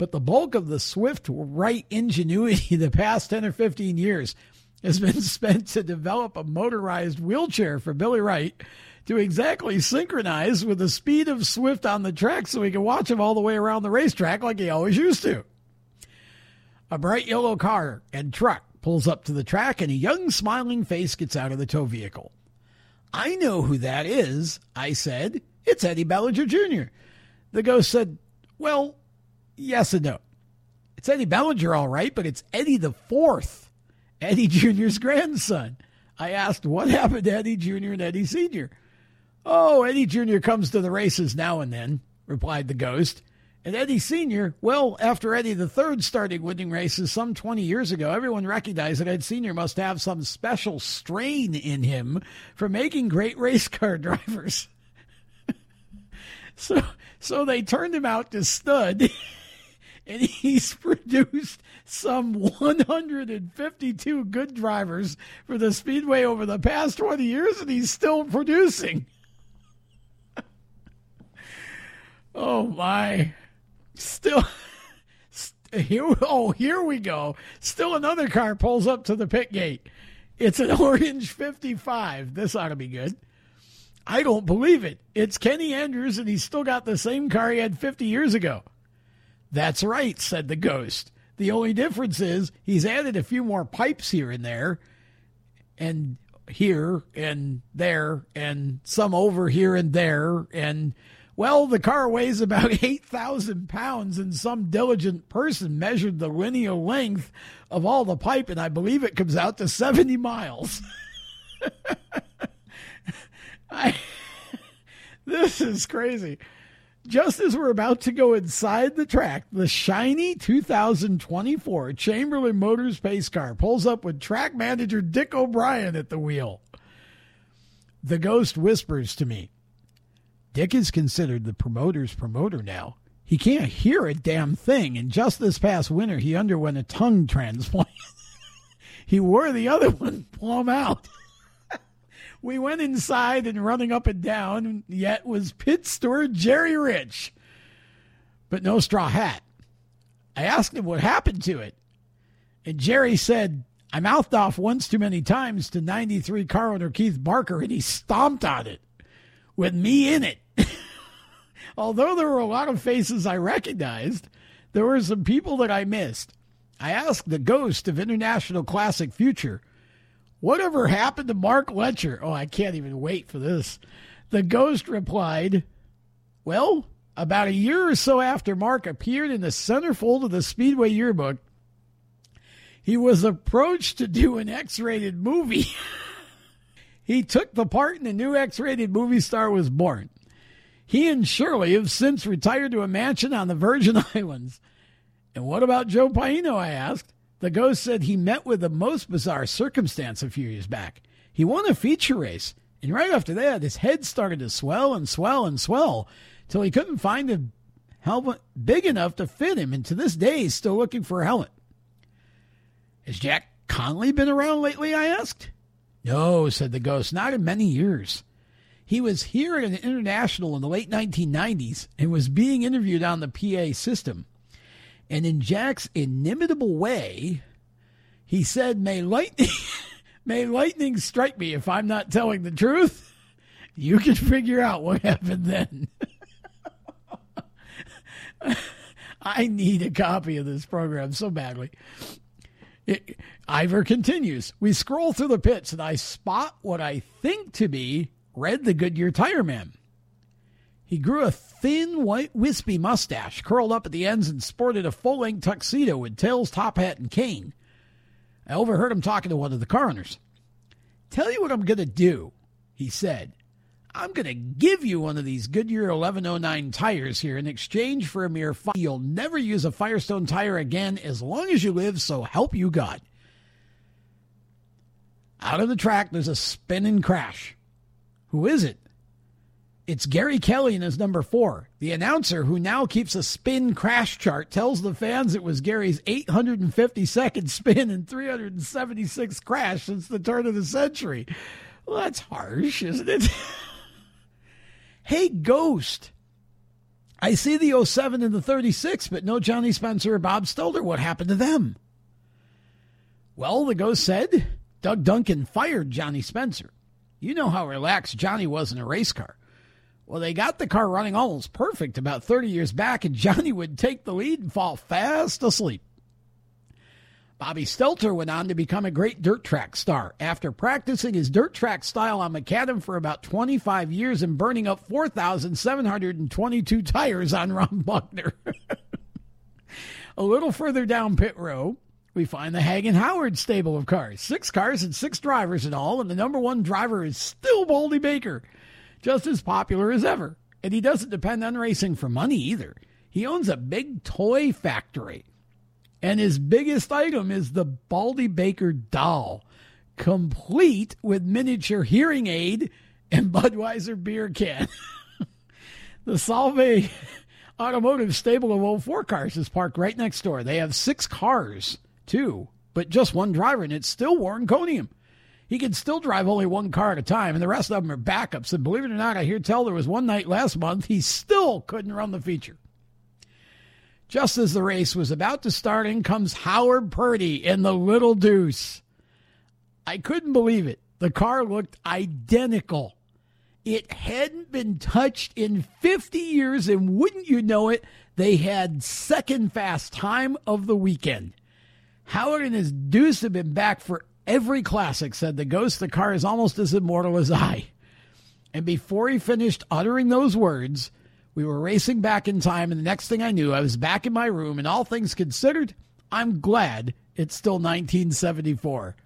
But the bulk of the Swift right ingenuity the past 10 or 15 years has been spent to develop a motorized wheelchair for Billy Wright to exactly synchronize with the speed of Swift on the track so he can watch him all the way around the racetrack like he always used to. A bright yellow car and truck pulls up to the track and a young smiling face gets out of the tow vehicle. I know who that is, I said. It's Eddie Bellinger Jr. The ghost said, Well, yes and no. It's Eddie Bellinger, all right, but it's Eddie the Fourth, Eddie Jr.'s grandson. I asked what happened to Eddie Jr. and Eddie Sr. Oh, Eddie Jr. comes to the races now and then, replied the ghost. And Eddie Sr., well, after Eddie the Third started winning races some 20 years ago, everyone recognized that Ed Sr. must have some special strain in him for making great race car drivers. so, so they turned him out to stud, and he's produced some 152 good drivers for the Speedway over the past 20 years, and he's still producing. Oh my. Still here oh here we go. Still another car pulls up to the pit gate. It's an orange 55. This ought to be good. I don't believe it. It's Kenny Andrews and he's still got the same car he had 50 years ago. That's right, said the ghost. The only difference is he's added a few more pipes here and there and here and there and some over here and there and Well, the car weighs about 8,000 pounds, and some diligent person measured the linear length of all the pipe, and I believe it comes out to 70 miles. I, this is crazy. Just as we're about to go inside the track, the shiny 2024 Chamberlain Motors pace car pulls up with track manager Dick O'Brien at the wheel. The ghost whispers to me, Dick is considered the promoter's promoter now. He can't hear a damn thing, and just this past winter he underwent a tongue transplant. he wore the other one plumb out. We went inside and running up and down, yet was pit steward Jerry Rich, but no straw hat. I asked him what happened to it, and Jerry said, I mouthed off once too many times to 93 car owner Keith Barker, and he stomped on it with me in it. Although there were a lot of faces I recognized, there were some people that I missed. I asked the ghost of International Classic Future, whatever happened to Mark Letcher? Oh, I can't even wait for this. The ghost replied, Well, about a year or so after Mark appeared in the centerfold of the Speedway yearbook, he was approached to do an X rated movie. he took the part, and a new X rated movie star was born. He and Shirley have since retired to a mansion on the Virgin Islands. And what about Joe Paino? I asked. The ghost said he met with the most bizarre circumstance a few years back. He won a feature race, and right after that, his head started to swell and swell and swell till he couldn't find a helmet big enough to fit him, and to this day, he's still looking for a helmet. Has Jack Conley been around lately? I asked. No, said the ghost, not in many years. He was here at an international in the late 1990s and was being interviewed on the PA system. And in Jack's inimitable way, he said, May lightning, may lightning strike me if I'm not telling the truth. You can figure out what happened then. I need a copy of this program so badly. It, Iver continues. We scroll through the pits and I spot what I think to be Red the Goodyear tire man. He grew a thin, white, wispy mustache, curled up at the ends, and sported a full length tuxedo with tails, top hat, and cane. I overheard him talking to one of the coroners. Tell you what I'm going to do, he said. I'm going to give you one of these Goodyear 1109 tires here in exchange for a mere five. You'll never use a Firestone tire again as long as you live, so help you God. Out of the track, there's a spinning crash. Who is it? It's Gary Kelly in his number four. The announcer, who now keeps a spin crash chart, tells the fans it was Gary's 852nd spin and 376th crash since the turn of the century. Well, that's harsh, isn't it? hey, Ghost. I see the 07 and the 36, but no Johnny Spencer or Bob Stelter. What happened to them? Well, the Ghost said Doug Duncan fired Johnny Spencer. You know how relaxed Johnny was in a race car. Well, they got the car running almost perfect about 30 years back, and Johnny would take the lead and fall fast asleep. Bobby Stelter went on to become a great dirt track star after practicing his dirt track style on macadam for about 25 years and burning up 4,722 tires on Ron Buckner. a little further down pit row, we find the Hagen Howard stable of cars. Six cars and six drivers in all, and the number one driver is still Baldy Baker, just as popular as ever. And he doesn't depend on racing for money either. He owns a big toy factory. And his biggest item is the Baldy Baker doll, complete with miniature hearing aid and Budweiser beer can. the Salve Automotive stable of 04 cars is parked right next door. They have six cars too, but just one driver, and it's still Warren Coniam. He can still drive only one car at a time, and the rest of them are backups. And believe it or not, I hear tell there was one night last month he still couldn't run the feature. Just as the race was about to start, in comes Howard Purdy in the Little Deuce. I couldn't believe it. The car looked identical. It hadn't been touched in 50 years, and wouldn't you know it, they had second fast time of the weekend. Howard and his deuce have been back for every classic, said the ghost. of The car is almost as immortal as I. And before he finished uttering those words, We were racing back in time, and the next thing I knew, I was back in my room, and all things considered, I'm glad it's still 1974.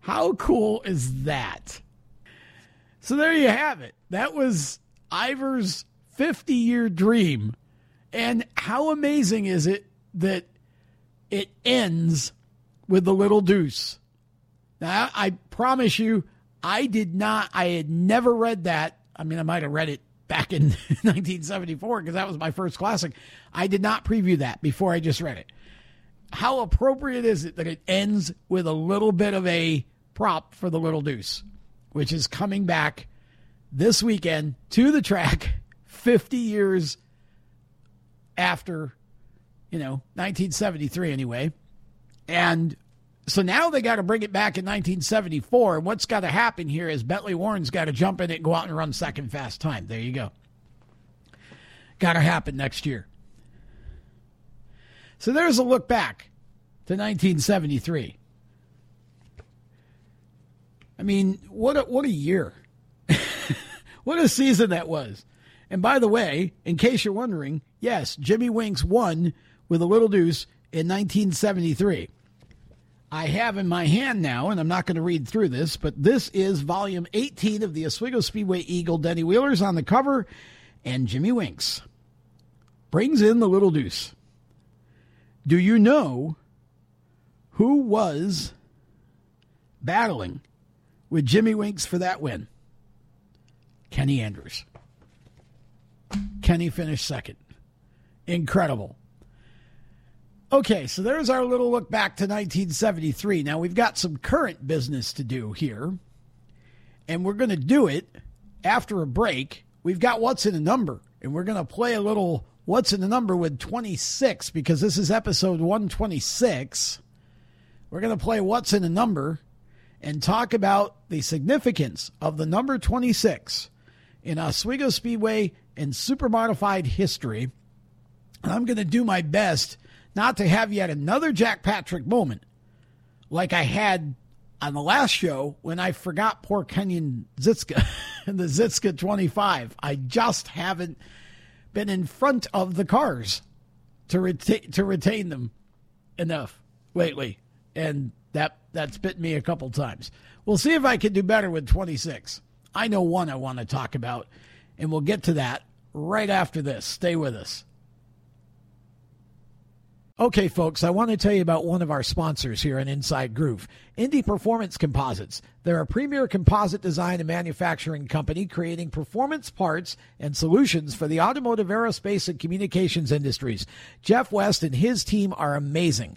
How cool is that? So there you have it. That was Iver's 50 year dream. And how amazing is it that it ends with the little deuce? Now, I promise you, I did not, I had never read that. I mean, I might have read it back in 1974 because that was my first classic. I did not preview that before I just read it. How appropriate is it that it ends with a little bit of a prop for the Little Deuce, which is coming back this weekend to the track 50 years after, you know, 1973 anyway. And so now they got to bring it back in 1974. And what's got to happen here is Bentley Warren's got to jump in it and go out and run second fast time. There you go. Got to happen next year. So there's a look back to 1973. I mean, what a, what a year. what a season that was. And by the way, in case you're wondering, yes, Jimmy Winks won with a little deuce in 1973. I have in my hand now, and I'm not going to read through this, but this is volume 18 of the Oswego Speedway Eagle. Denny Wheeler's on the cover, and Jimmy Winks brings in the little deuce. Do you know who was battling with Jimmy Winks for that win? Kenny Andrews. Kenny finished second. Incredible. Okay, so there's our little look back to 1973. Now we've got some current business to do here, and we're going to do it after a break. We've got What's in a Number, and we're going to play a little What's in a Number with 26 because this is episode 126. We're going to play What's in a Number and talk about the significance of the number 26 in Oswego Speedway and supermodified history. And I'm going to do my best not to have yet another Jack Patrick moment like I had on the last show when I forgot poor Kenyon Zitska and the Zitska 25. I just haven't been in front of the cars to retain to retain them enough lately, and that that's bit me a couple times. We'll see if I can do better with 26. I know one I want to talk about, and we'll get to that right after this. Stay with us. Okay, folks, I want to tell you about one of our sponsors here on Inside Groove, Indy Performance Composites. They're a premier composite design and manufacturing company creating performance parts and solutions for the automotive, aerospace, and communications industries. Jeff West and his team are amazing.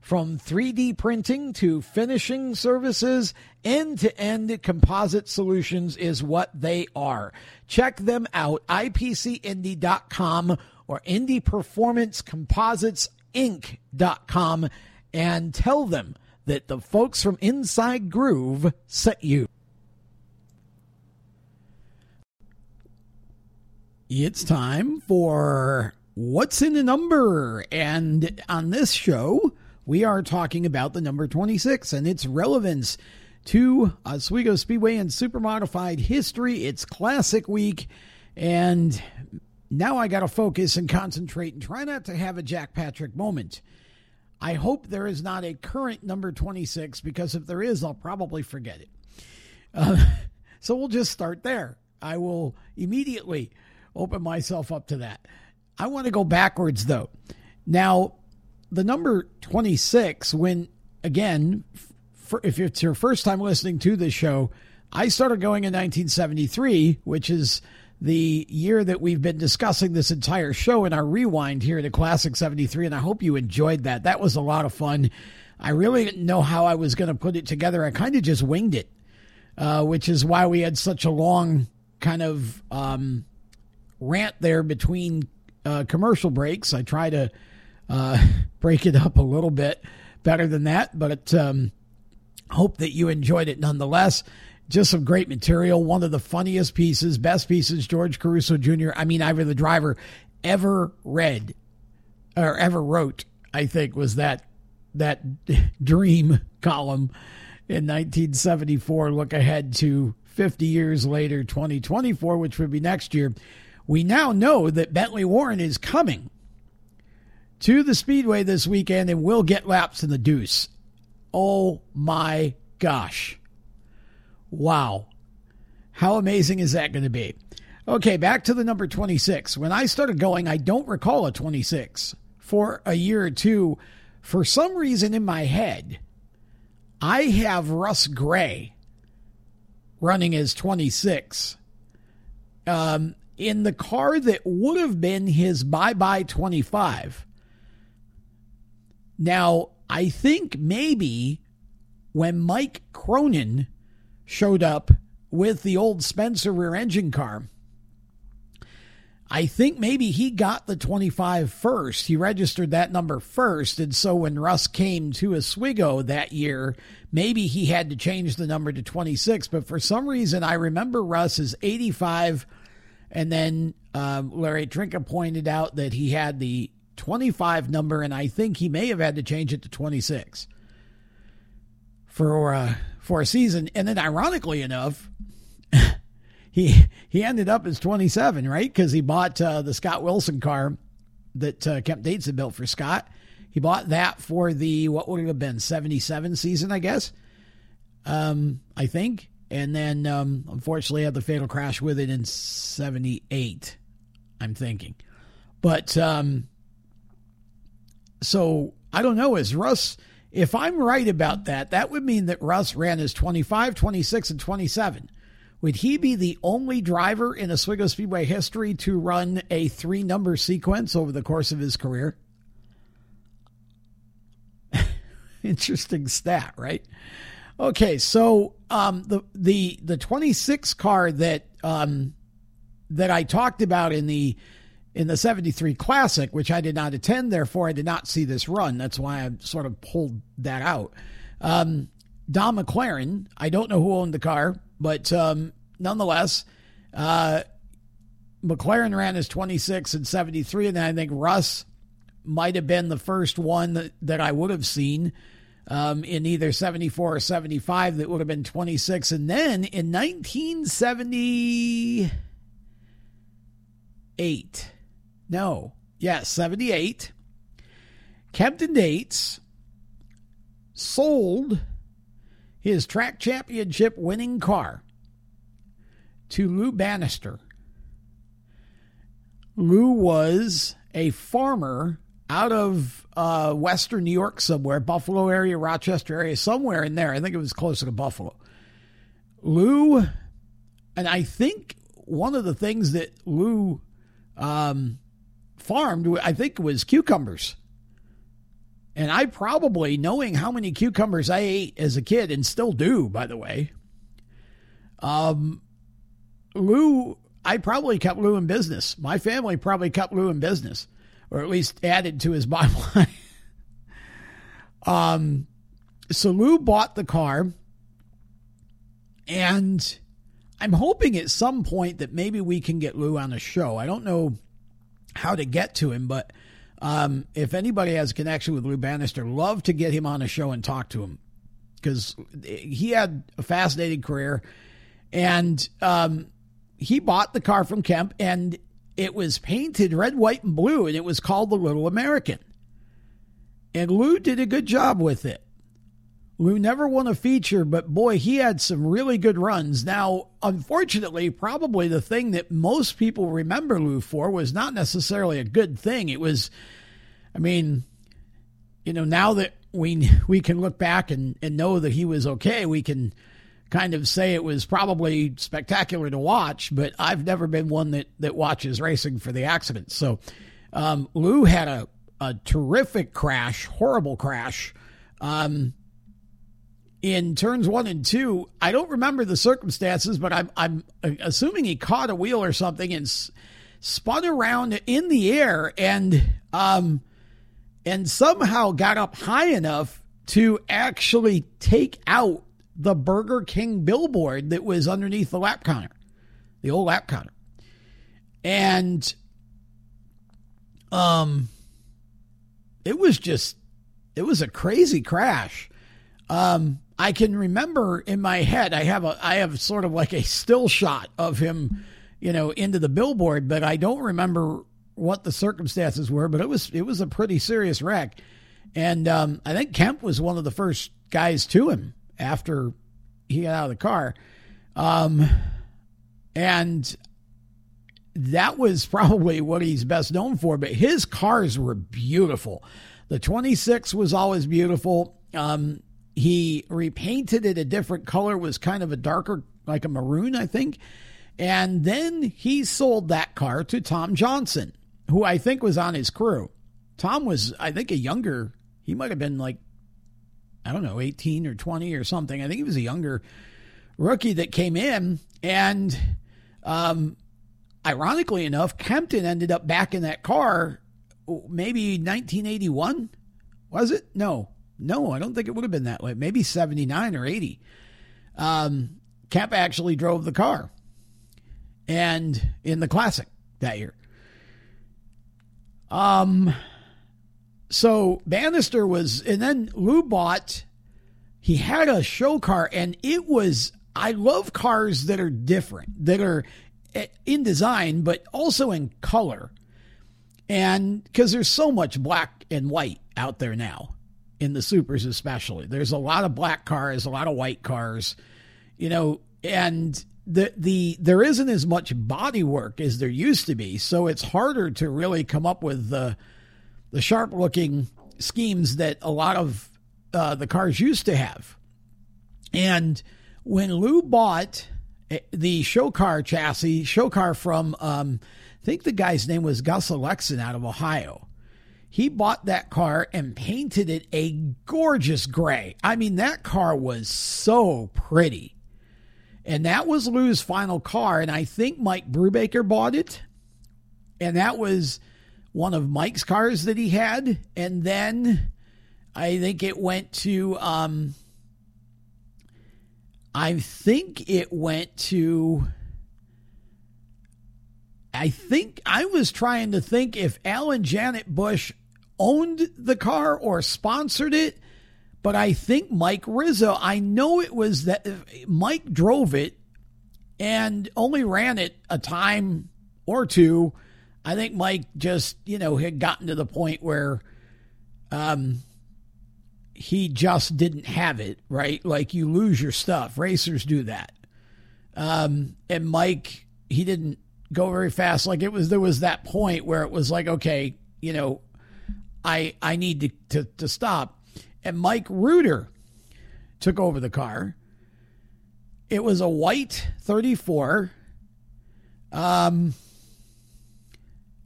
from 3D printing to finishing services, end to end composite solutions is what they are. Check them out, ipcindy.com or indyperformancecompositesinc.com and tell them that the folks from Inside Groove sent you. It's time for What's in a Number? And on this show, we are talking about the number 26 and its relevance to Oswego Speedway and Supermodified history. It's Classic Week. And now I got to focus and concentrate and try not to have a Jack Patrick moment. I hope there is not a current number 26 because if there is, I'll probably forget it. Uh, so we'll just start there. I will immediately open myself up to that. I want to go backwards though. Now, the number 26, when again, for, if it's your first time listening to this show, I started going in 1973, which is the year that we've been discussing this entire show in our rewind here at Classic 73, and I hope you enjoyed that. That was a lot of fun. I really didn't know how I was going to put it together. I kind of just winged it, uh, which is why we had such a long kind of um, rant there between uh, commercial breaks. I try to uh, break it up a little bit better than that, but um, hope that you enjoyed it nonetheless. Just some great material. One of the funniest pieces, best pieces George Caruso Jr., I mean, Iver the Driver, ever read or ever wrote, I think, was that that dream column in 1974. Look ahead to 50 years later, 2024, which would be next year. We now know that Bentley Warren is coming to the Speedway this weekend and will get laps in the deuce. Oh my gosh. Wow. How amazing is that going to be? Okay, back to the number 26. When I started going, I don't recall a 26. For a year or two, for some reason in my head, I have Russ Gray running as 26 um, in the car that would have been his bye bye 25. Now, I think maybe when Mike Cronin showed up with the old Spencer rear engine car, I think maybe he got the 25 first. He registered that number first. And so when Russ came to Oswego that year, maybe he had to change the number to 26. But for some reason, I remember Russ as 85. And then um, Larry Trinka pointed out that he had the 25 number, and I think he may have had to change it to 26 for uh, for a season. And then, ironically enough, he he ended up as 27, right? Because he bought uh, the Scott Wilson car that uh, Kemp Dates had built for Scott. He bought that for the what would it have been 77 season, I guess. Um, I think, and then um, unfortunately had the fatal crash with it in 78. I'm thinking, but um, so I don't know. Is Russ? If I'm right about that, that would mean that Russ ran as 25, 26, and 27. Would he be the only driver in Oswego Speedway history to run a three number sequence over the course of his career? Interesting stat, right? Okay, so um, the the the 26 car that um, that I talked about in the in the 73 Classic, which I did not attend, therefore I did not see this run. That's why I sort of pulled that out. Um, Don McLaren, I don't know who owned the car, but um, nonetheless, uh, McLaren ran his 26 and 73, and then I think Russ might have been the first one that, that I would have seen um, in either 74 or 75 that would have been 26. And then in 1978, no, yes, 78, Captain Dates sold his track championship winning car to Lou Bannister. Lou was a farmer out of uh, Western New York somewhere, Buffalo area, Rochester area, somewhere in there. I think it was closer to Buffalo. Lou, and I think one of the things that Lou um, farmed, I think, it was cucumbers. And I probably, knowing how many cucumbers I ate as a kid and still do, by the way, um, Lou, I probably kept Lou in business. My family probably kept Lou in business, or at least added to his bottom line. um, so Lou bought the car, and I'm hoping at some point that maybe we can get Lou on the show. I don't know how to get to him, but um, if anybody has a connection with Lou Bannister, love to get him on a show and talk to him because he had a fascinating career, and um, he bought the car from Kemp, and it was painted red, white, and blue, and it was called the Little American. And Lou did a good job with it. Lou never won a feature, but boy, he had some really good runs. Now, unfortunately, probably the thing that most people remember Lou for was not necessarily a good thing. It was, I mean, you know, now that we we can look back and, and know that he was okay, we can kind of say it was probably spectacular to watch, but I've never been one that, that watches racing for the accidents. So um, Lou had a, a terrific crash, horrible crash. Um, in turns one and two. I don't remember the circumstances, but I'm I'm assuming he caught a wheel or something and s- spun around in the air and um, and somehow got up high enough to actually take out the Burger King billboard that was underneath the lap counter, the old lap counter. And um it was just it was a crazy crash. Um I can remember in my head I have a I have sort of like a still shot of him, you know, into the billboard, but I don't remember what the circumstances were, but it was it was a pretty serious wreck. And um, I think Kemp was one of the first guys to him after he got out of the car. Um, and that was probably what he's best known for, but his cars were beautiful. The 26 was always beautiful. Um, he repainted it a different color, was kind of a darker, like a maroon, I think. And then he sold that car to Tom Johnson, who I think was on his crew. Tom was, I think, a younger, he might have been like, I don't know, 18 or 20 or something. I think he was a younger rookie that came in. And um, ironically enough, Kempton ended up back in that car maybe 1981. Was it? No, no, I don't think it would have been that way. Maybe 79 or 80. Um, Kemp actually drove the car and in the classic that year. Um, so Bannister was, and then Lou bought, he had a show car, and it was, I love cars that are different, that are eh, in design, but also in color. And because there's so much black and white out there now in the supers, especially, there's a lot of black cars, a lot of white cars, you know, and the the there isn't as much body work as there used to be, so it's harder to really come up with the the sharp looking schemes that a lot of uh, the cars used to have. And when Lou bought eh, the show car chassis, show car from um, I think the guy's name was Gus Alexin out of Ohio. He bought that car and painted it a gorgeous gray. I mean, that car was so pretty. And that was Lou's final car. And I think Mike Brubaker bought it. And that was one of Mike's cars that he had. And then I think it went to, um, I think it went to, I think I was trying to think if Alan Janet Bush owned the car or sponsored it but I think Mike Rizzo, I know it was that Mike drove it and only ran it a time or two. I think Mike just, you know, had gotten to the point where um, he just didn't have it, right? Like you lose your stuff. Racers do that. Um, and Mike, he didn't go very fast. Like it was, there was that point where it was like, okay, you know, I, I need to, to, to stop and Mike Reuter took over the car. It was a white 34. Um,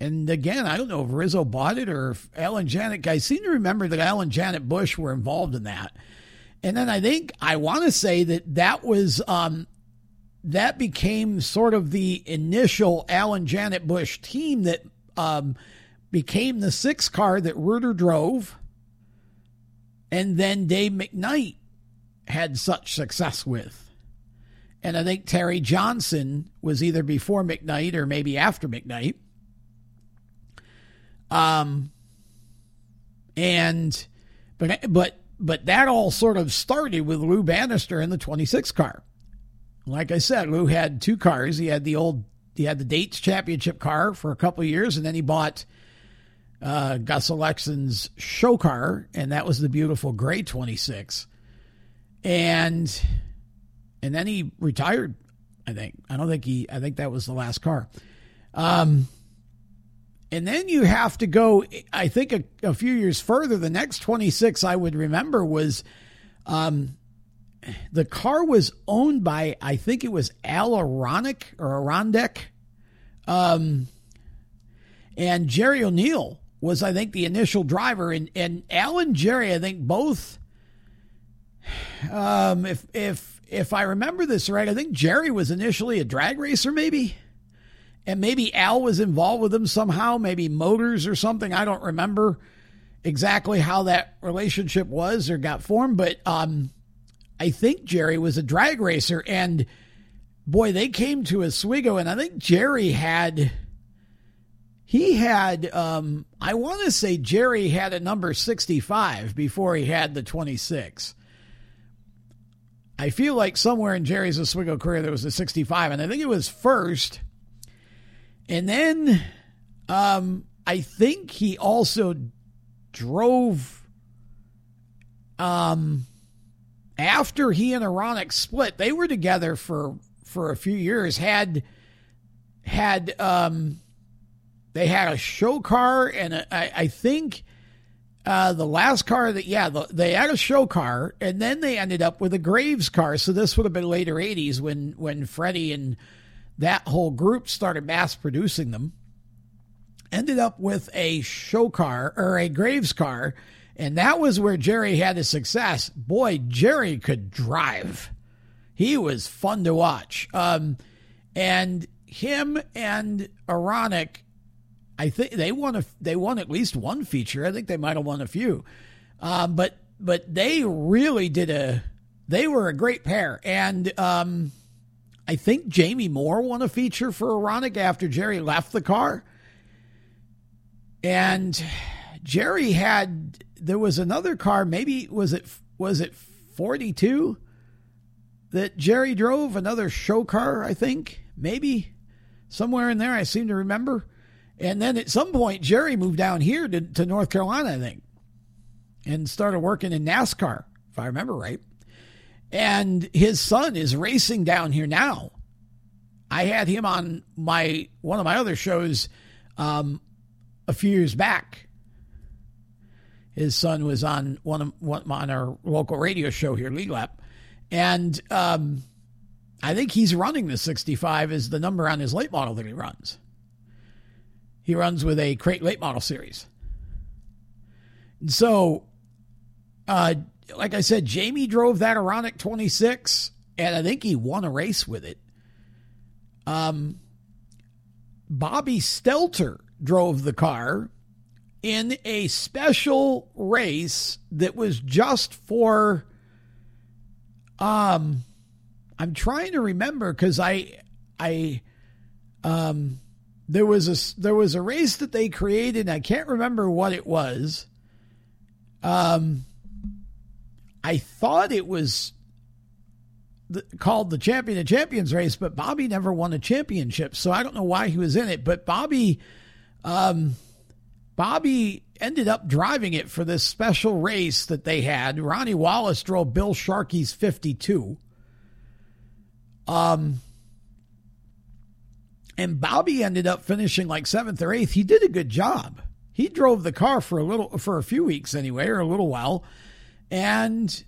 and again, I don't know if Rizzo bought it or if Alan Janet. I seem to remember that Alan Janet Bush were involved in that. And then I think I want to say that that was um, that became sort of the initial Alan Janet Bush team that um, became the six car that Reuter drove. And then Dave McKnight had such success with. And I think Terry Johnson was either before McKnight or maybe after McKnight. Um, and but but but that all sort of started with Lou Bannister in the 26 car. Like I said, Lou had two cars. He had the old he had the Dates Championship car for a couple years, and then he bought uh, Gus Alexin's show car, and that was the beautiful gray 26. And and then he retired. I think I don't think he. I think that was the last car. Um, and then you have to go. I think a, a few years further. The next 26 I would remember was, um, the car was owned by I think it was Al Aronic or Arondek, um, and Jerry O'Neill was I think the initial driver, and and Alan Jerry I think both. Um, if if if I remember this right, I think Jerry was initially a drag racer, maybe, and maybe Al was involved with them somehow, maybe motors or something. I don't remember exactly how that relationship was or got formed, but um, I think Jerry was a drag racer, and boy, they came to Oswego, and I think Jerry had he had um, I want to say Jerry had a number 65 before he had the 26. I feel like somewhere in Jerry's Oswego career there was a 65, and I think it was first and then um, I think he also drove um, after he and Aronix split. They were together for for a few years. Had had um, they had a show car and a, I, I think uh, the last car that yeah the, they had a show car and then they ended up with a Graves car. So this would have been later '80s when when Freddie and that whole group started mass producing them. Ended up with a show car or a Graves car, and that was where Jerry had his success. Boy, Jerry could drive. He was fun to watch. Um, and him and Aronix, I think they won a, they won at least one feature. I think they might have won a few. Um, but but they really did a they were a great pair. And um, I think Jamie Moore won a feature for Aronix after Jerry left the car. And Jerry had there was another car, maybe was it was it 42 that Jerry drove, another show car, I think, maybe somewhere in there I seem to remember. And then at some point Jerry moved down here to, to North Carolina, I think, and started working in NASCAR, if I remember right and his son is racing down here now. I had him on my one of my other shows um, a few years back. His son was on one of one, on our local radio show here, Lead Lap, and um, I think he's running the 65 is the number on his late model that he runs. He runs with a crate late model series. So, uh, like I said, Jamie drove that Aronix 26, and I think he won a race with it. Um, Bobby Stelter drove the car in a special race that was just for um I'm trying to remember cuz I I um there was a there was a race that they created I can't remember what it was um I thought it was the, called the Champion of Champions race, but Bobby never won a championship, so I don't know why he was in it. But Bobby, um, Bobby ended up driving it for this special race that they had. Ronnie Wallace drove Bill Sharkey's 52. Um, and Bobby ended up finishing like seventh or eighth. He did a good job. He drove the car for a little, for a few weeks anyway, or a little while. And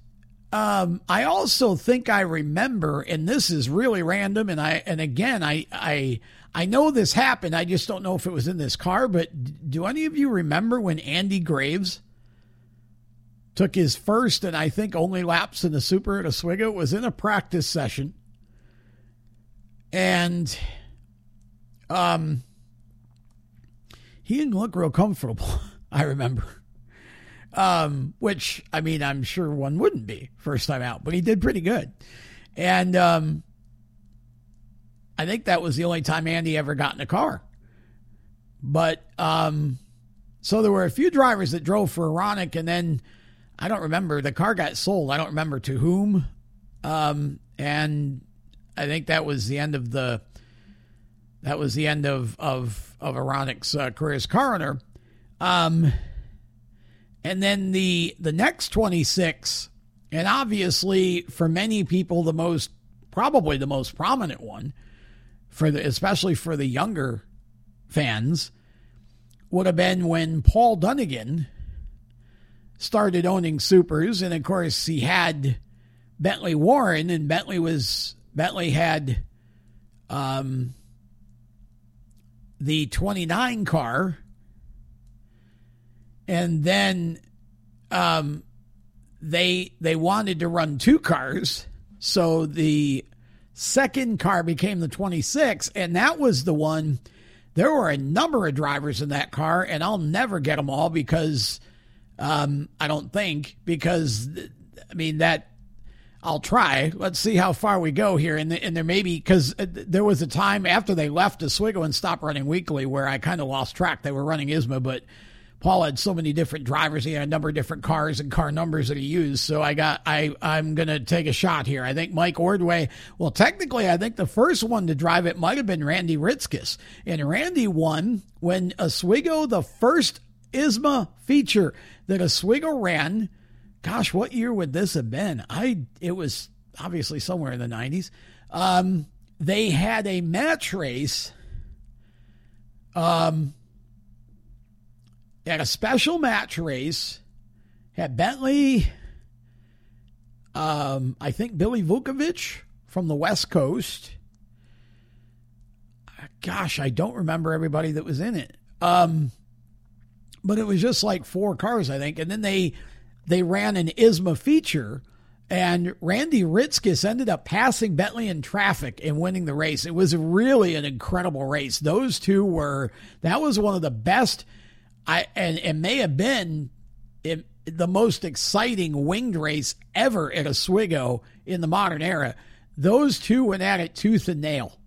um, I also think I remember, and this is really random, and I and again I I I know this happened. I just don't know if it was in this car. But do any of you remember when Andy Graves took his first and I think only laps in the Super at Oswego? It was in a practice session, and um, he didn't look real comfortable. I remember um, which I mean, I'm sure one wouldn't be first time out, but he did pretty good. And um, I think that was the only time Andy ever got in a car. But um, so there were a few drivers that drove for Aronix, and then I don't remember the car got sold. I don't remember to whom. Um, and I think that was the end of the that was the end of of of Aronix's uh, career as car owner. Um, and then the the next 26 and obviously for many people the most probably the most prominent one for the especially for the younger fans would have been when Paul Dunnigan started owning supers. And of course he had Bentley Warren and Bentley was Bentley had um the 29 car. And then um, they they wanted to run two cars, so the second car became the 26, and that was the one. There were a number of drivers in that car, and I'll never get them all because um, I don't think because I mean that I'll try. Let's see how far we go here. And, and there may be, because uh, there was a time after they left Oswego and stopped running weekly where I kind of lost track. They were running ISMA, but Paul had so many different drivers. He had a number of different cars and car numbers that he used. So I got, I, I'm going to take a shot here. I think Mike Ordway, well, technically, I think the first one to drive it might have been Randy Ritskes. And Randy won when Oswego, the first ISMA feature that Oswego ran, gosh, what year would this have been? I it was obviously somewhere in the 90s. Um, they had a match race. Um, had a special match race. Had Bentley, um, I think Billy Vukovich from the West Coast. Gosh, I don't remember everybody that was in it. Um, but it was just like four cars, I think. And then they they ran an ISMA feature, and Randy Ritskes ended up passing Bentley in traffic and winning the race. It was really an incredible race. Those two were that was one of the best. I and it may have been it, the most exciting winged race ever at Oswego in the modern era. Those two went at it tooth and nail,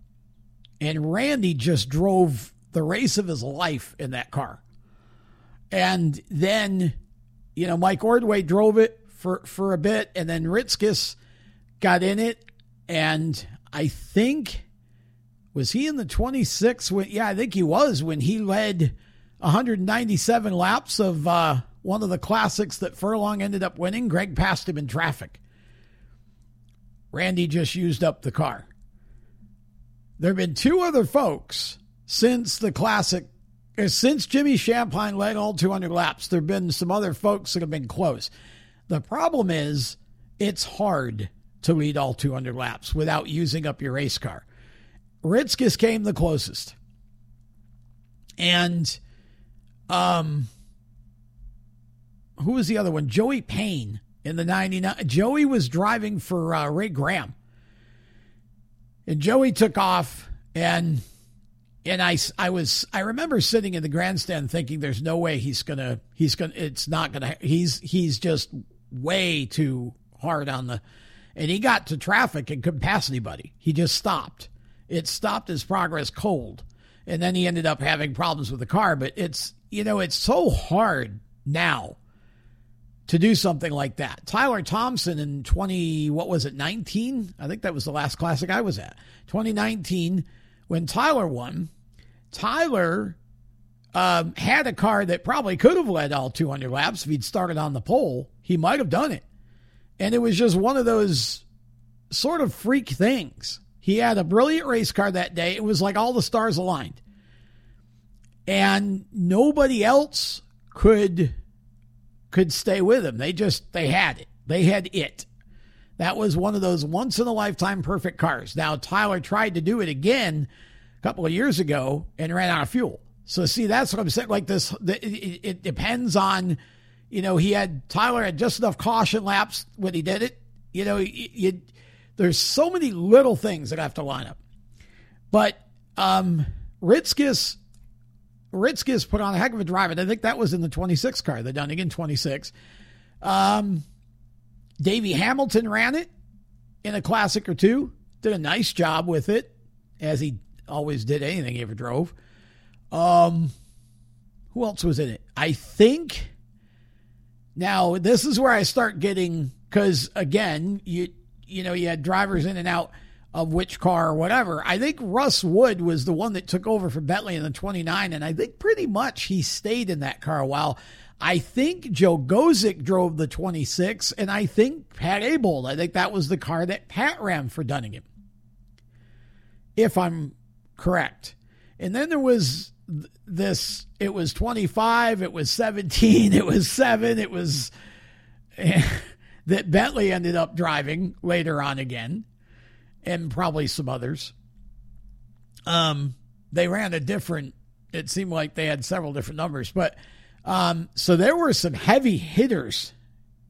and Randy just drove the race of his life in that car. And then you know, Mike Ordway drove it for, for a bit, and then Ritskes got in it. And I think, was he in the 26? When, yeah, I think he was when he led 197 laps of uh, one of the classics that Furlong ended up winning. Greg passed him in traffic. Randy just used up the car. There have been two other folks since the classic since Jimmy Shampine led all 200 laps, there have been some other folks that have been close. The problem is it's hard to lead all 200 laps without using up your race car. Ritskes came the closest. And um who was the other one? Joey Payne in the 99. Joey was driving for uh, Ray Graham. And Joey took off and and I, I was I remember sitting in the grandstand thinking there's no way he's gonna he's gonna it's not gonna he's he's just way too hard on the and he got to traffic and couldn't pass anybody he just stopped it stopped his progress cold and then he ended up having problems with the car but it's you know it's so hard now to do something like that Tyler Thompson in 20 what was it 19 I think that was the last classic I was at 2019 when Tyler won Tyler um, had a car that probably could have led all 200 laps if he'd started on the pole. He might have done it. And it was just one of those sort of freak things. He had a brilliant race car that day. It was like all the stars aligned. And nobody else could could stay with him. They just they had it. They had it. That was one of those once in a lifetime perfect cars. Now Tyler tried to do it again a couple of years ago and ran out of fuel. So see, that's what I'm saying. Like this, it, depends on, you know, he had Tyler had just enough caution laps when he did it. You know, you, there's so many little things that have to line up. But um, Ritskes, Ritskes put on a heck of a drive, and I think that was in the 26 car, the Dunnigan 26. Um, Davey Hamilton ran it in a classic or two, did a nice job with it, as he always did anything he ever drove. Um, who else was in it? I think. Now this is where I start getting because again, you you know you had drivers in and out of which car or whatever. I think Russ Wood was the one that took over for Bentley in the 29, and I think pretty much he stayed in that car a while. I think Joe Gosek drove the 26, and I think Pat Abold. I think that was the car that Pat ran for Dunnigan. If I'm correct. And then there was this it was 25, it was 17, it was 7, it was that Bentley ended up driving later on again and probably some others. Um they ran a different it seemed like they had several different numbers, but um so there were some heavy hitters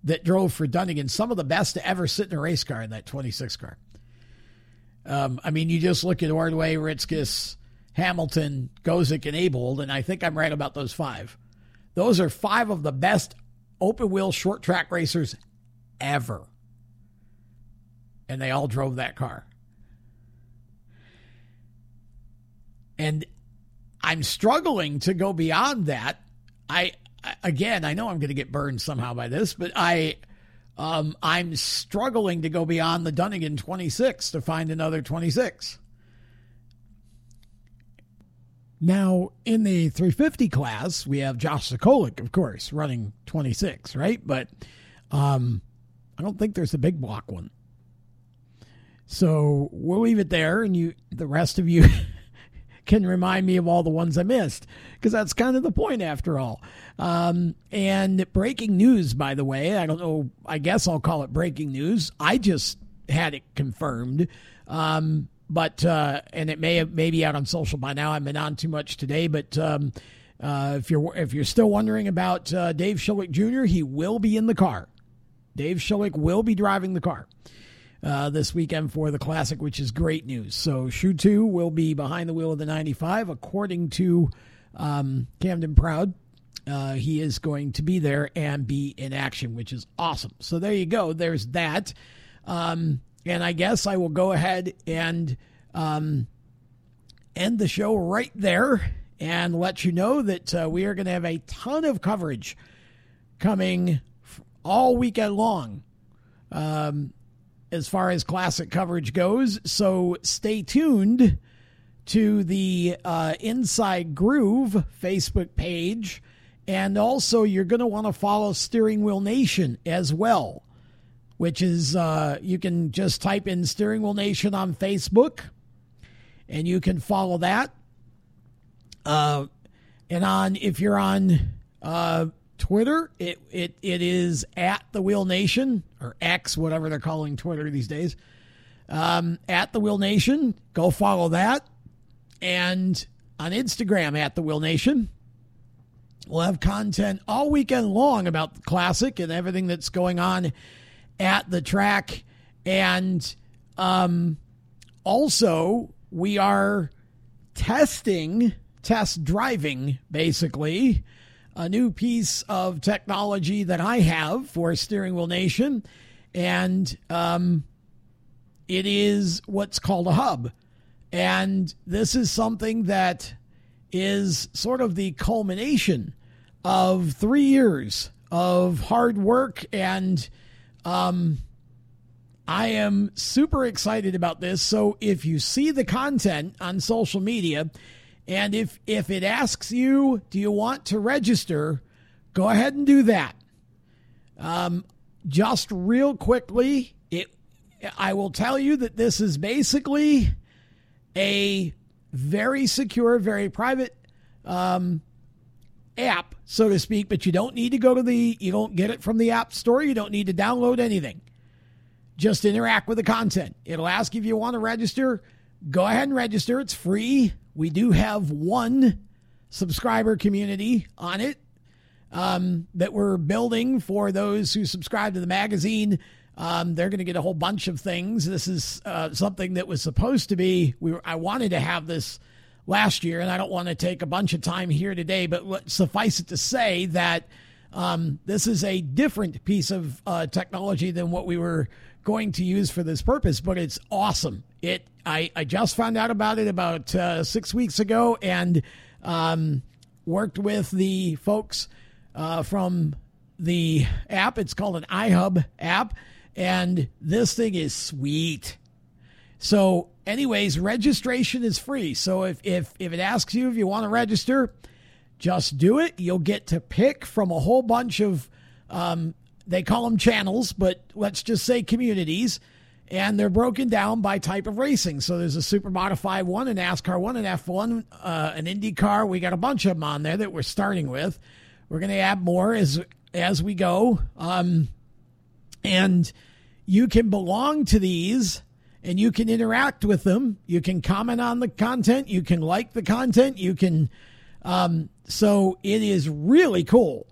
that drove for Dunnigan, some of the best to ever sit in a race car in that 26 car. Um, I mean, you just look at Ordway, Ritskes, Hamilton, Gosek, and Abold, and I think I'm right about those five. Those are five of the best open wheel short track racers ever. And they all drove that car. And I'm struggling to go beyond that. I again, I know I'm going to get burned somehow by this, but I um, I'm struggling to go beyond the Dunnigan 26 to find another 26. Now, in the 350 class, we have Josh Sokolik, of course, running 26, right? But um, I don't think there's a big block one. So we'll leave it there, and you, the rest of you, can remind me of all the ones I missed because that's kind of the point after all. Um, and breaking news, by the way, I don't know. I guess I'll call it breaking news. I just had it confirmed. Um, but uh, and it may maybe out on social by now. I've been on too much today, but um, uh, if you're if you're still wondering about uh, Dave Shullick Jr., he will be in the car. Dave Shullick will be driving the car uh, this weekend for the Classic, which is great news. So Shu 2 will be behind the wheel of the 95, according to um, Camden Proud. Uh, he is going to be there and be in action, which is awesome. So there you go. There's that. Um, and I guess I will go ahead and um, end the show right there and let you know that uh, we are going to have a ton of coverage coming all weekend long. Um, as far as classic coverage goes. So stay tuned to the uh, Inside Groove Facebook page. And also, you're going to want to follow Steering Wheel Nation as well, which is uh, you can just type in Steering Wheel Nation on Facebook and you can follow that. Uh, and on, if you're on uh, Twitter. It it it is at the Wheel Nation or X, whatever they're calling Twitter these days. Um, at the Wheel Nation, go follow that, and on Instagram at the Wheel Nation. We'll have content all weekend long about the classic and everything that's going on at the track, and um, also we are testing, test driving, basically a new piece of technology that I have for Steering Wheel Nation, and um, it is what's called a hub. And this is something that is sort of the culmination of three years of hard work. And um, I am super excited about this. So if you see the content on social media, and if if it asks you, do you want to register? Go ahead and do that. Um, just real quickly, it I will tell you that this is basically a very secure, very private um, app, so to speak. But you don't need to go to the you don't get it from the app store. You don't need to download anything. Just interact with the content. It'll ask if you want to register. Go ahead and register. It's free. We do have one subscriber community on it um, that we're building for those who subscribe to the magazine. Um, they're going to get a whole bunch of things. This is uh, something that was supposed to be. We were, I wanted to have this last year, and I don't want to take a bunch of time here today. But suffice it to say that um, this is a different piece of uh, technology than what we were going to use for this purpose. But it's awesome. It I, I just found out about it about uh, six weeks ago and um, worked with the folks uh, from the app. It's called an iHub app, and this thing is sweet. So, anyways, registration is free. So if if if it asks you if you want to register, just do it. You'll get to pick from a whole bunch of um, they call them channels, but let's just say communities and they're broken down by type of racing. So there's a super modified one, an NASCAR one, an F1, uh, an Indy car. We got a bunch of them on there that we're starting with. We're going to add more as as we go, um, and you can belong to these and you can interact with them. You can comment on the content. You can like the content. You can. Um, so it is really cool,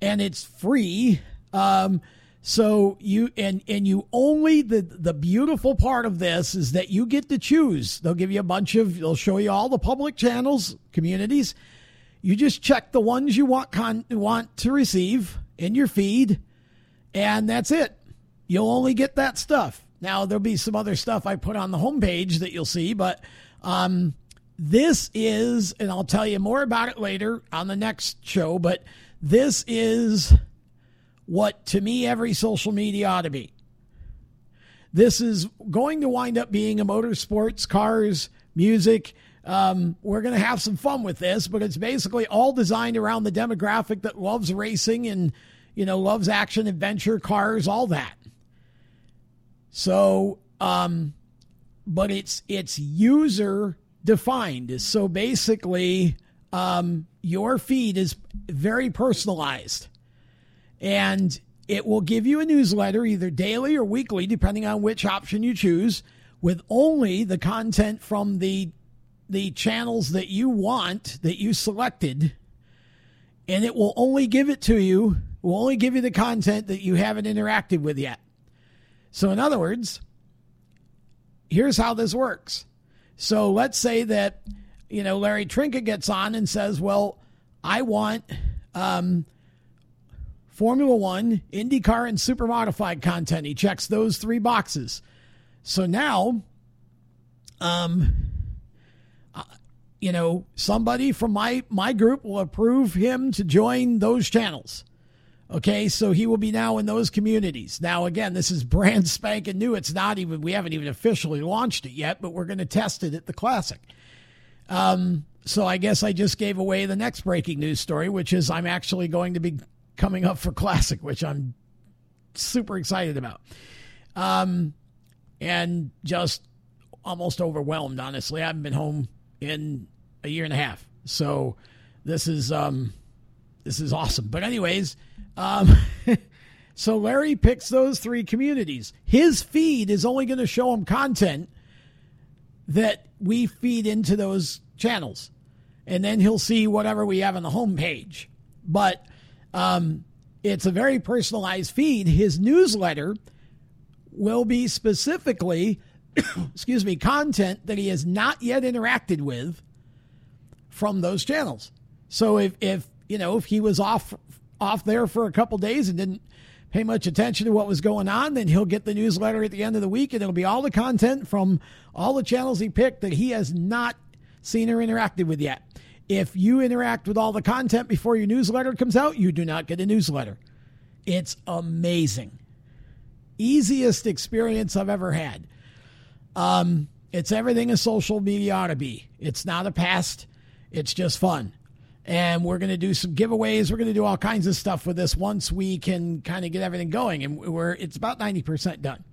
and it's free. Um, So you and and you only the the beautiful part of this is that you get to choose. They'll give you a bunch of they'll show you all the public channels, communities. You just check the ones you want con, want to receive in your feed and that's it. You'll only get that stuff. Now there'll be some other stuff I put on the homepage that you'll see, but um this is and I'll tell you more about it later on the next show, but this is what to me every social media ought to be. This is going to wind up being a motorsports, cars, music. Um, we're going to have some fun with this, but it's basically all designed around the demographic that loves racing and, you know, loves action, adventure, cars, all that. So, um, but it's it's user defined. So basically, um, your feed is very personalized and it will give you a newsletter either daily or weekly, depending on which option you choose, with only the content from the the channels that you want that you selected, and it will only give it to you. Will only give you the content that you haven't interacted with yet. So, in other words, here's how this works. So, let's say that you know Larry Trinket gets on and says, "Well, I want." Um, Formula One, IndyCar, and super modified content. He checks those three boxes. So now, um, uh, you know, somebody from my my group will approve him to join those channels. Okay, so he will be now in those communities. Now, again, this is brand spanking new. It's not even we haven't even officially launched it yet, but we're going to test it at the classic. Um, so I guess I just gave away the next breaking news story, which is I'm actually going to be coming up for Classic, which I'm super excited about. Um, and just almost overwhelmed, honestly. I haven't been home in a year and a half. So this is um this is awesome. But anyways, um so Larry picks those three communities. His feed is only going to show him content that we feed into those channels. And then he'll see whatever we have on the homepage. But um, it's a very personalized feed. His newsletter will be specifically, excuse me, content that he has not yet interacted with from those channels. So if, if you know if he was off off there for a couple days and didn't pay much attention to what was going on, then he'll get the newsletter at the end of the week, and it'll be all the content from all the channels he picked that he has not seen or interacted with yet. If you interact with all the content before your newsletter comes out, you do not get a newsletter. It's amazing. Easiest experience I've ever had. Um, it's everything a social media ought to be. It's not a past, it's just fun. And we're going to do some giveaways. We're going to do all kinds of stuff with this once we can kind of get everything going. And we're it's about 90% done.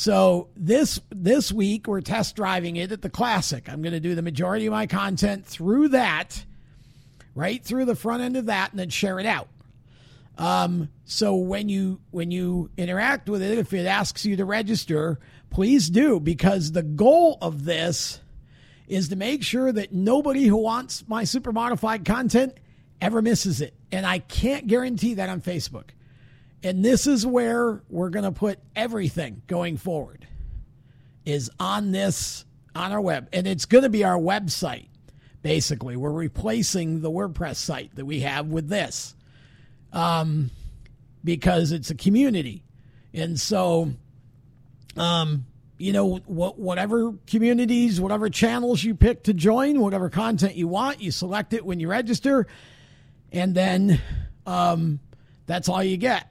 So this this week we're test driving it at the classic. I'm going to do the majority of my content through that, right through the front end of that, and then share it out. Um, so when you when you interact with it, if it asks you to register, please do because the goal of this is to make sure that nobody who wants my super modified content ever misses it. And I can't guarantee that on Facebook. And this is where we're going to put everything going forward is on this on our web. And it's going to be our website basically. We're replacing the wordpress site that we have with this um, because it's a community. And so um, you know wh- whatever communities whatever channels you pick to join whatever content you want you select it when you register. And then um, that's all you get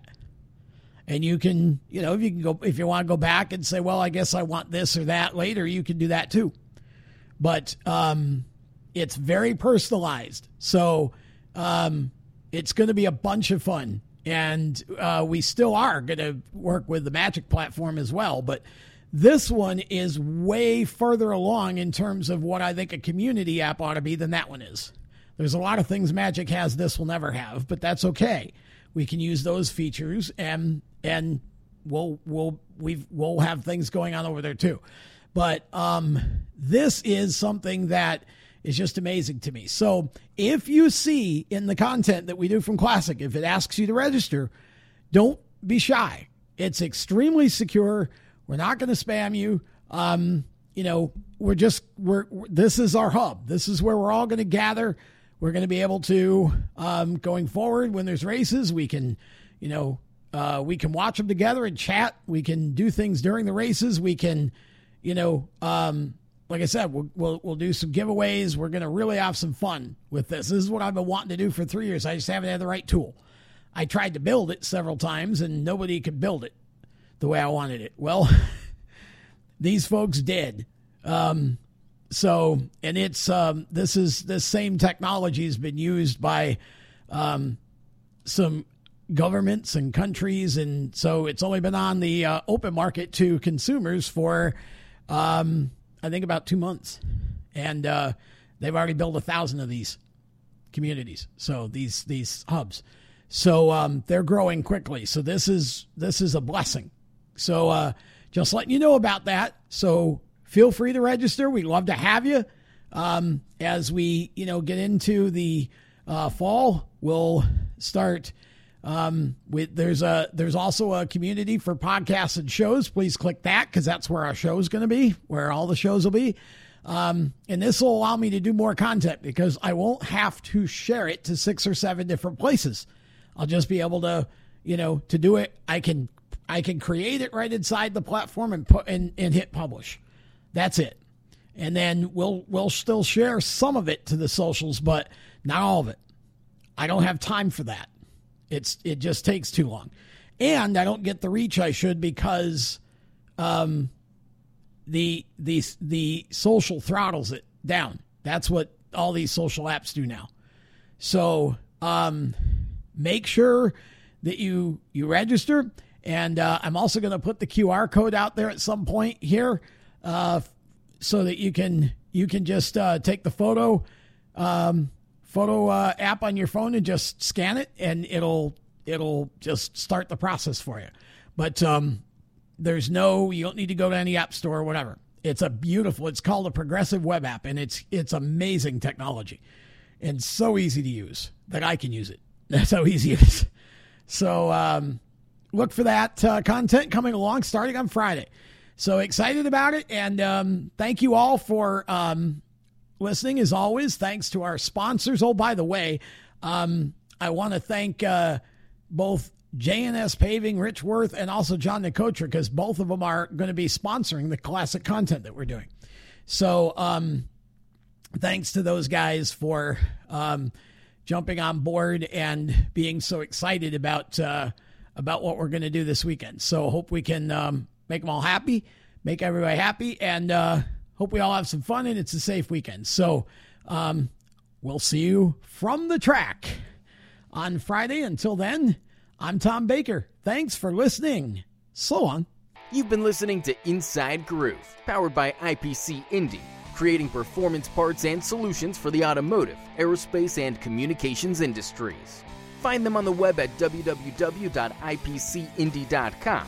and you can you know if you can go if you want to go back and say well i guess i want this or that later you can do that too. But um, it's very personalized. So um, it's going to be a bunch of fun. And uh, we still are going to work with the magic platform as well. But this one is way further along in terms of what i think a community app ought to be than that one is. There's a lot of things magic has this will never have but that's okay we can use those features and and we'll we'll we we'll have things going on over there too. But um, this is something that is just amazing to me. So if you see in the content that we do from Classic, if it asks you to register, don't be shy. It's extremely secure. We're not going to spam you. Um, you know, we're just we're this is our hub. This is where we're all going to gather. We're going to be able to um, going forward when there's races, we can, you know, uh, we can watch them together and chat. We can do things during the races. We can, you know, um, like I said, we'll, we'll, we'll do some giveaways. We're going to really have some fun with this. This is what I've been wanting to do for three years. I just haven't had the right tool. I tried to build it several times and nobody could build it the way I wanted it. Well, these folks did. Um, so, and it's um, this is this same technology has been used by um, some governments and countries, and so it's only been on the uh, open market to consumers for um, I think about two months, and uh, they've already built a thousand of these communities. So these these hubs, so um, they're growing quickly. So this is this is a blessing. So uh, just letting you know about that. So feel free to register. We'd love to have you. Um, as we, you know, get into the uh, fall, we'll start. Um, with there's a there's also a community for podcasts and shows. Please click that because that's where our show is going to be, where all the shows will be. Um, and this will allow me to do more content because I won't have to share it to six or seven different places. I'll just be able to, you know, to do it. I can I can create it right inside the platform and put and, and hit publish. That's it. And then we'll we'll still share some of it to the socials, but not all of it. I don't have time for that. It's it just takes too long. And I don't get the reach I should because um the the the social throttles it down. That's what all these social apps do now. So um make sure that you you register and uh, I'm also going to put the QR code out there at some point here uh, so that you can you can just uh, take the photo um, photo uh, app on your phone and just scan it, and it'll it'll just start the process for you. But um, there's no you don't need to go to any app store or whatever. It's a beautiful. It's called a progressive web app, and it's it's amazing technology, and so easy to use that I can use it. That's how easy it is. So um, look for that uh, content coming along starting on Friday. So excited about it. And um, thank you all for um, listening as always. Thanks to our sponsors. Oh, by the way, um, I want to thank uh, both JNS Paving, Rich Worth, and also John Nicotra because both of them are going to be sponsoring the classic content that we're doing. So um, thanks to those guys for um, jumping on board and being so excited about uh, about what we're going to do this weekend. So hope we can um, make them all happy, make everybody happy, and uh, hope we all have some fun and it's a safe weekend. So um, we'll see you from the track on Friday. Until then, I'm Tom Baker. Thanks for listening. So long. You've been listening to Inside Groove, powered by IPC Indy, creating performance parts and solutions for the automotive, aerospace, and communications industries. Find them on the web at www.ipcindy.com